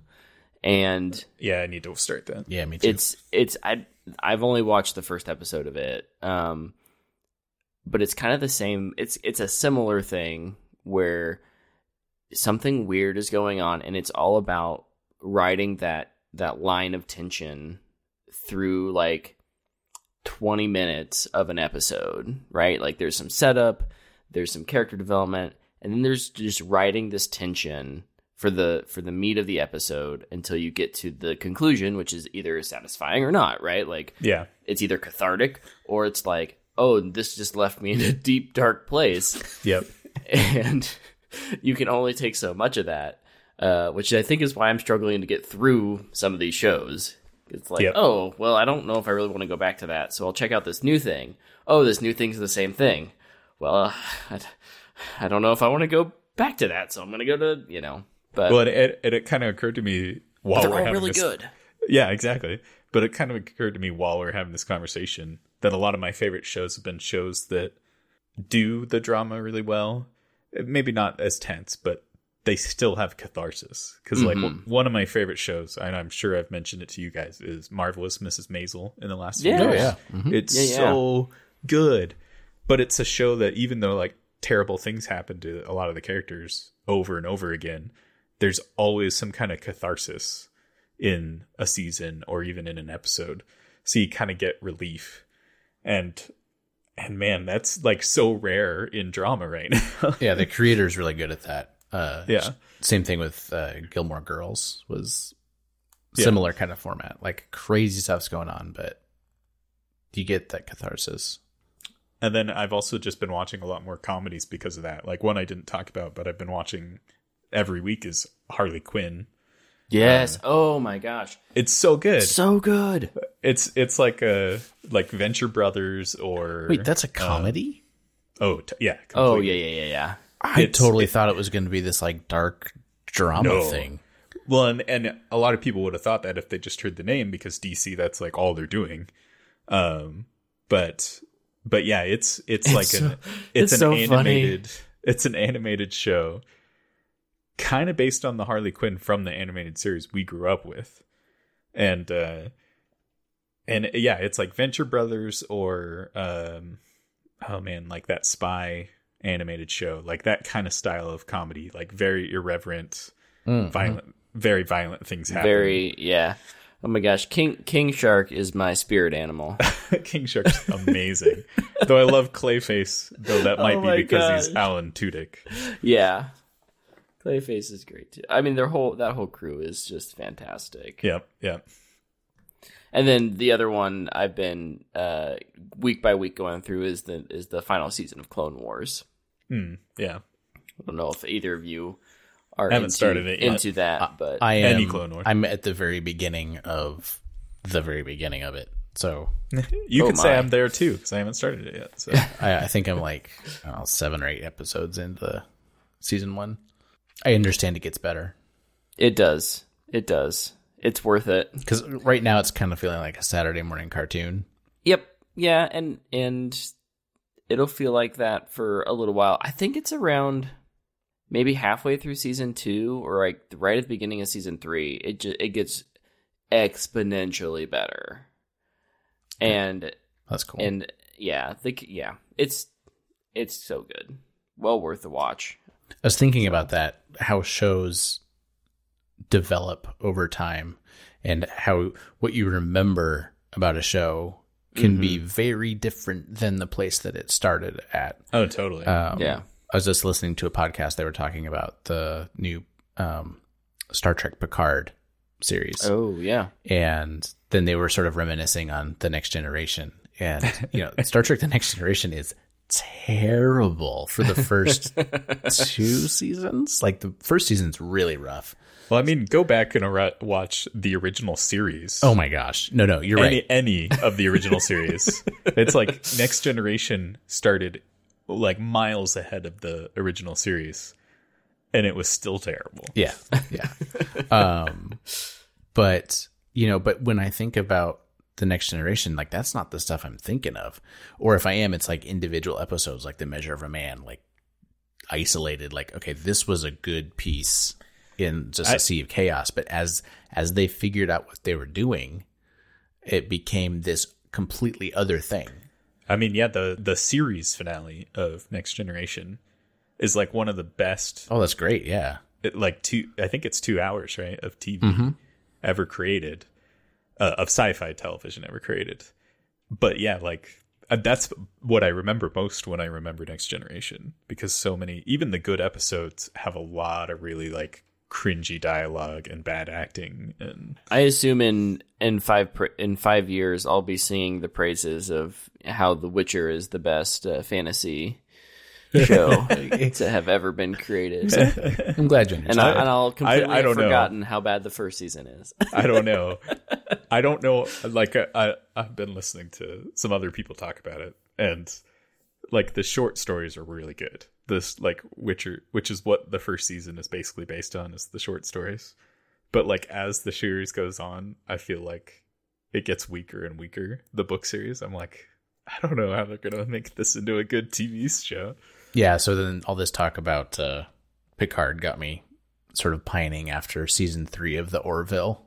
and yeah, I need to start that. Yeah, me too. it's it's I I've only watched the first episode of it, um, but it's kind of the same. It's it's a similar thing where something weird is going on, and it's all about riding that that line of tension through like 20 minutes of an episode, right? Like there's some setup, there's some character development, and then there's just riding this tension for the for the meat of the episode until you get to the conclusion, which is either satisfying or not, right? Like Yeah. it's either cathartic or it's like, oh, this just left me in a deep dark place Yep. and you can only take so much of that, uh, which I think is why I'm struggling to get through some of these shows. It's like, Yep. oh, well, I don't know if I really want to go back to that, so I'll check out this new thing. Oh, this new thing's the same thing. Well, uh, I, I don't know if I want to go back to that, so I'm going to go to, you know, but, Well, it it, it kind of occurred to me while we're having really this, good. Yeah, exactly. But it kind of occurred to me while we're having this conversation that a lot of my favorite shows have been shows that do the drama really well. Maybe not as tense, but they still have catharsis. Because like Mhm. one of my favorite shows, and I'm sure I've mentioned it to you guys, is Marvelous Mrs. Maisel in the last few Yeah. oh years. yeah. Mhm. It's Yeah, yeah. so good. But it's a show that even though like terrible things happen to a lot of the characters over and over again, there's always some kind of catharsis in a season or even in an episode. So you kind of get relief. And and man, that's like so rare in drama right now. Yeah, the creator's really good at that. Uh, Yeah. Same thing with uh, Gilmore Girls was Yeah. similar kind of format. Like crazy stuff's going on, but you get that catharsis. and then I've also just been watching a lot more comedies because of that. Like one I didn't talk about, but I've been watching every week is Harley Quinn. Yes. oh my gosh. It's so good. So good. It's it's like a like Venture Brothers or Wait, that's a comedy? oh t- yeah Oh, yeah, yeah, yeah, yeah. I totally thought it was going to be this like dark drama No. thing. Well, and and a lot of people would have thought that if they just heard the name because DC that's like all they're doing. Um, but but yeah, it's it's, like so- an it's, it's an so funny. animated it's an animated show, kind of based on the Harley Quinn from the animated series we grew up with, and uh, and yeah, it's like Venture Brothers or um, oh man, like that spy animated show, like that kind of style of comedy, like very irreverent Mm, violent, very violent things happen. Very, yeah. Oh my gosh, King King Shark is my spirit animal. King Shark's amazing. though I love Clayface, though that might Oh be my because he's. Alan Tudyk. yeah, Clayface is great too. I mean, their whole that whole crew is just fantastic. Yep, yep. And then the other one I've been uh, week by week going through is the is the final season of Clone Wars. Hmm, yeah. I don't know if either of you are Haven't into, started it yet. into that, but I am. Any Clone Wars. I'm at the very beginning of the very beginning of it. So You Oh could say. I'm there too because I haven't started it yet. So I, I think I'm like I don't know, seven or eight episodes into season one. I understand it gets better it does. It does. It's worth it. because right now it's kind of feeling like a Saturday morning cartoon. Yep. Yeah, and and it'll feel like that for a little while. I think it's around maybe halfway through season 2 or like right at the beginning of season 3. It just it gets exponentially better. And That's cool. and yeah, the yeah, it's it's so good. Well worth the watch. I was thinking about that, how shows develop over time and how what you remember about a show can be very different than the place that it started at. oh, totally. Um, Yeah. I was just listening to a podcast. They were talking about the new um, Star Trek Picard series. Oh, yeah. and then they were sort of reminiscing on the next generation. And, you know, Star Trek The Next Generation is terrible for the first two seasons. Like the first season's really rough. Well, I mean, go back and ar- watch the original series. Oh my gosh. No, no, you're any, right. any of the original series. It's like Next Generation started like miles ahead of the original series, and it was still terrible. Yeah. Yeah. um, but, you know, but when I think about the next generation, like that's not the stuff I'm thinking of. Or if I am, it's like individual episodes, like The Measure of a Man, like isolated, like, okay, this was a good piece in just a I- sea of chaos. But as, as they figured out what they were doing, it became this completely other thing. I mean, yeah, the the series finale of Next Generation is like one of the best. Oh, that's great. Yeah. It, like two, I think it's two hours, right, of TV ever created, uh, of sci-fi television ever created. But yeah, like uh, that's what I remember most when I remember Next Generation because so many, even the good episodes, have a lot of really like cringy dialogue and bad acting and I assume in in five in five years I'll be singing the praises of how The Witcher is the best uh, fantasy show to have ever been created, I'm glad you understand. and, I, and I'll completely I have don't know. forgotten how bad the first season is. I don't know. I don't know. Like I, I, I've been listening to some other people talk about it, and like the short stories are really good. This like Witcher, which is what the first season is basically based on, is the short stories. But like as the series goes on, I feel like it gets weaker and weaker. The book series, I'm like, I don't know how they're gonna make this into a good TV show. Yeah, so then all this talk about uh, Picard got me sort of pining after season three of the Orville,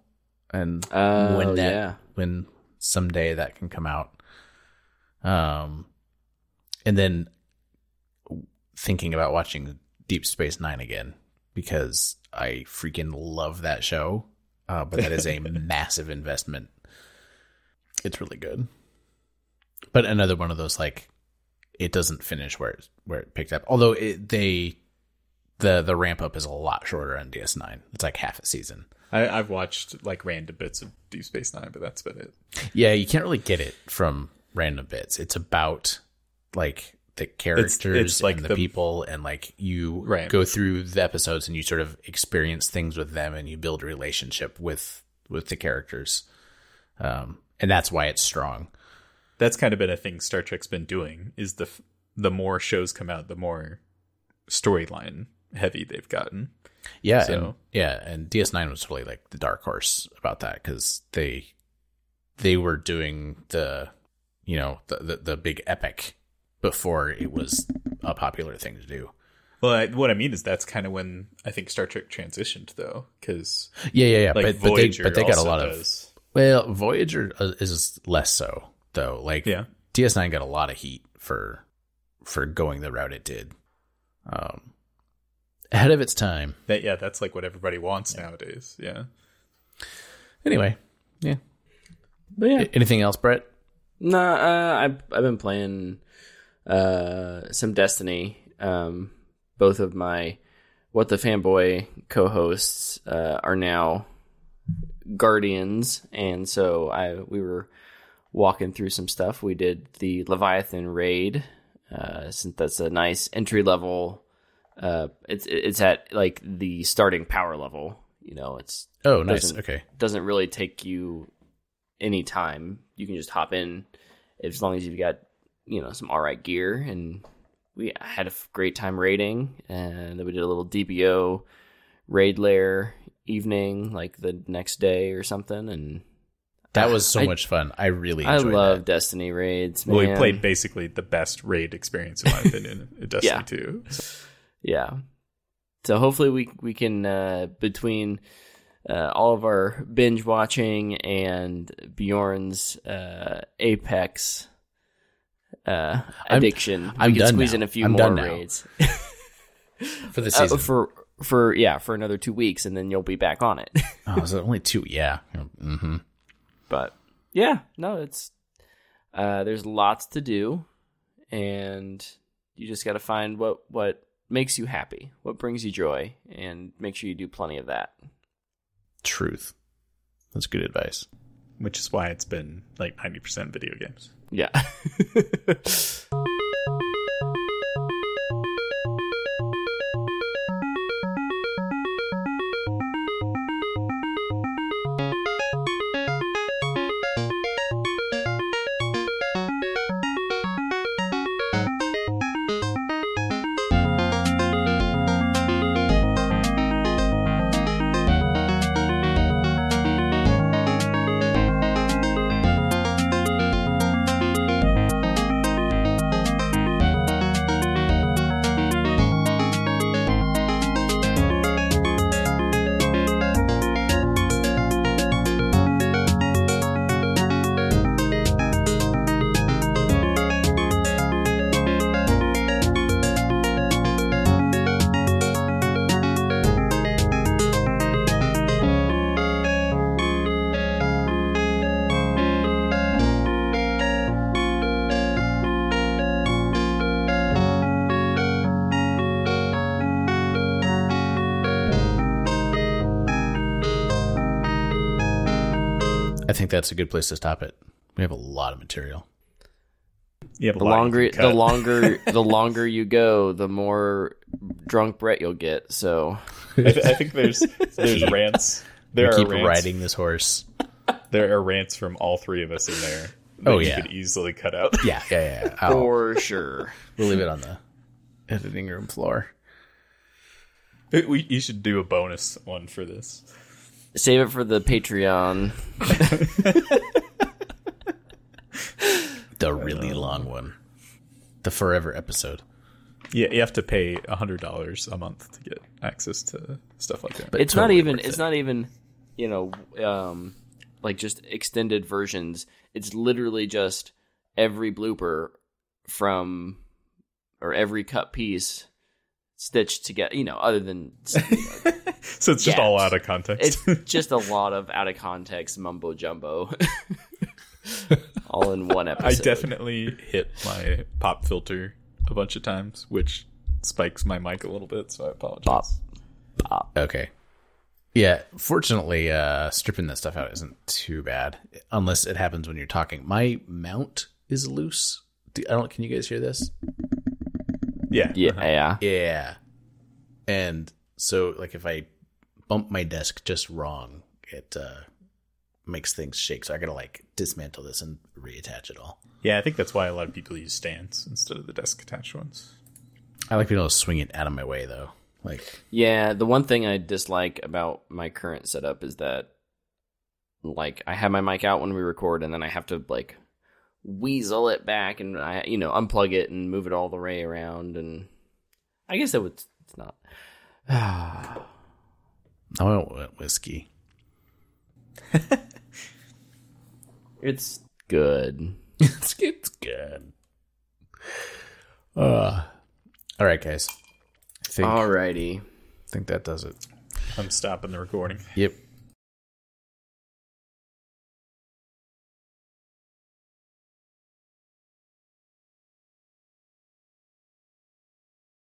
and Oh, when that yeah. when someday that can come out. Um, and then thinking about watching Deep Space Nine again because I freaking love that show, uh, but that is a massive investment. It's really good, but another one of those like it doesn't finish where it, where it picked up. Although it, they the the ramp up is a lot shorter on DS9. It's like half a season. I, I've watched like random bits of Deep Space Nine, but that's about it. Yeah, you can't really get it from random bits. It's about like the characters like and the, the- people and like you Right. go through the episodes and you sort of experience things with them and you build a relationship with with the characters. Um and that's why it's strong. that's kind of been a thing Star Trek's been doing is the the more shows come out, the more storyline heavy they've gotten. Yeah, So- and, yeah, and DS9 was really like the dark horse about that because they they were doing the you know the, the the big epic before it was a popular thing to do. Well, I, what I mean is that's kind of when I think Star Trek transitioned, though, because Yeah, yeah, yeah. like but, but they but they got a also lot of well, Voyager uh, is less so though. Like Yeah. DS9 got a lot of heat for for going the route it did. Um, ahead of its time. that. Yeah, that's like what everybody wants nowadays. Yeah. Anyway, yeah. But yeah, A- Anything else, Brett? Nah, uh, I've I've been playing uh, some Destiny. Um, both of my what the fanboy co-hosts uh, are now guardians, and so I we were walking through some stuff. We did the Leviathan raid, uh, since that's a nice entry level. Uh, it's it's at like the starting power level. You know, it's Oh, nice. Doesn't- Okay. doesn't really take you any time. You can just hop in as long as you've got you know some all right gear. And we had a great time raiding, and then we did a little DBO raid lair evening, like the next day or something. And That was so I- much fun. I really I love that. Destiny raids. Man. Well, we played basically the best raid experience in my opinion in Destiny Yeah. 2. Yeah. So hopefully we we can uh, between uh, all of our binge watching and Bjorn's uh, Apex uh, I'm- addiction, I'm we can done squeeze now. in a few I'm more raids for the Uh, season. for for yeah for another two weeks, and then you'll be back on it. oh, is it only two? Yeah. Mm hmm but yeah, no, it's uh, there's lots to do, and you just got to find what what makes you happy, what brings you joy, and make sure you do plenty of that. Truth. That's good advice. Which is why it's been like 90% video games. Yeah. that's a good place to stop it. We have a lot of material. You have a the lot you longer the longer the longer you go, the more drunk Brett you'll get. So I, th- I think there's there's rants. There are keep rants, riding this horse. There are rants from all three of us in there. That Oh, you yeah. could easily cut out. Yeah, yeah, yeah. yeah. I'll- for sure. we'll leave it on the editing room floor. we, you should do a bonus one for this. Save it for the Patreon. The really long one. The forever episode. Yeah, you have to pay hundred dollars a month to get access to stuff like that. But it's not even. It's it. not even you know um like just extended versions it's literally just every blooper from or every cut piece stitched together you know other than so it's just all out of context. it's just a lot of out of context mumbo jumbo all in one episode I definitely hit my pop filter a bunch of times, which spikes my mic a little bit, so I apologize. Pop. Pop. Okay. Yeah, fortunately, uh, stripping that stuff out isn't too bad, unless it happens when you're talking. My mount is loose. Do, I don't. Can you guys hear this? Yeah. yeah uh-huh. yeah Yeah. And so, like, if I bump my desk just wrong, it uh, makes things shake. So I gotta like dismantle this and reattach it all. Yeah, I think that's why a lot of people use stands instead of the desk attached ones. I like being able to swing it out of my way, though. Like, Yeah, the one thing I dislike about my current setup is that like I have my mic out when we record and then I have to like weasel it back and I you know, unplug it and move it all the way around and I guess that would it's not. I want whiskey. it's good. it's, it's good. Uh, all right, guys. I think, Alrighty. think that does it. I'm stopping the recording. Yep.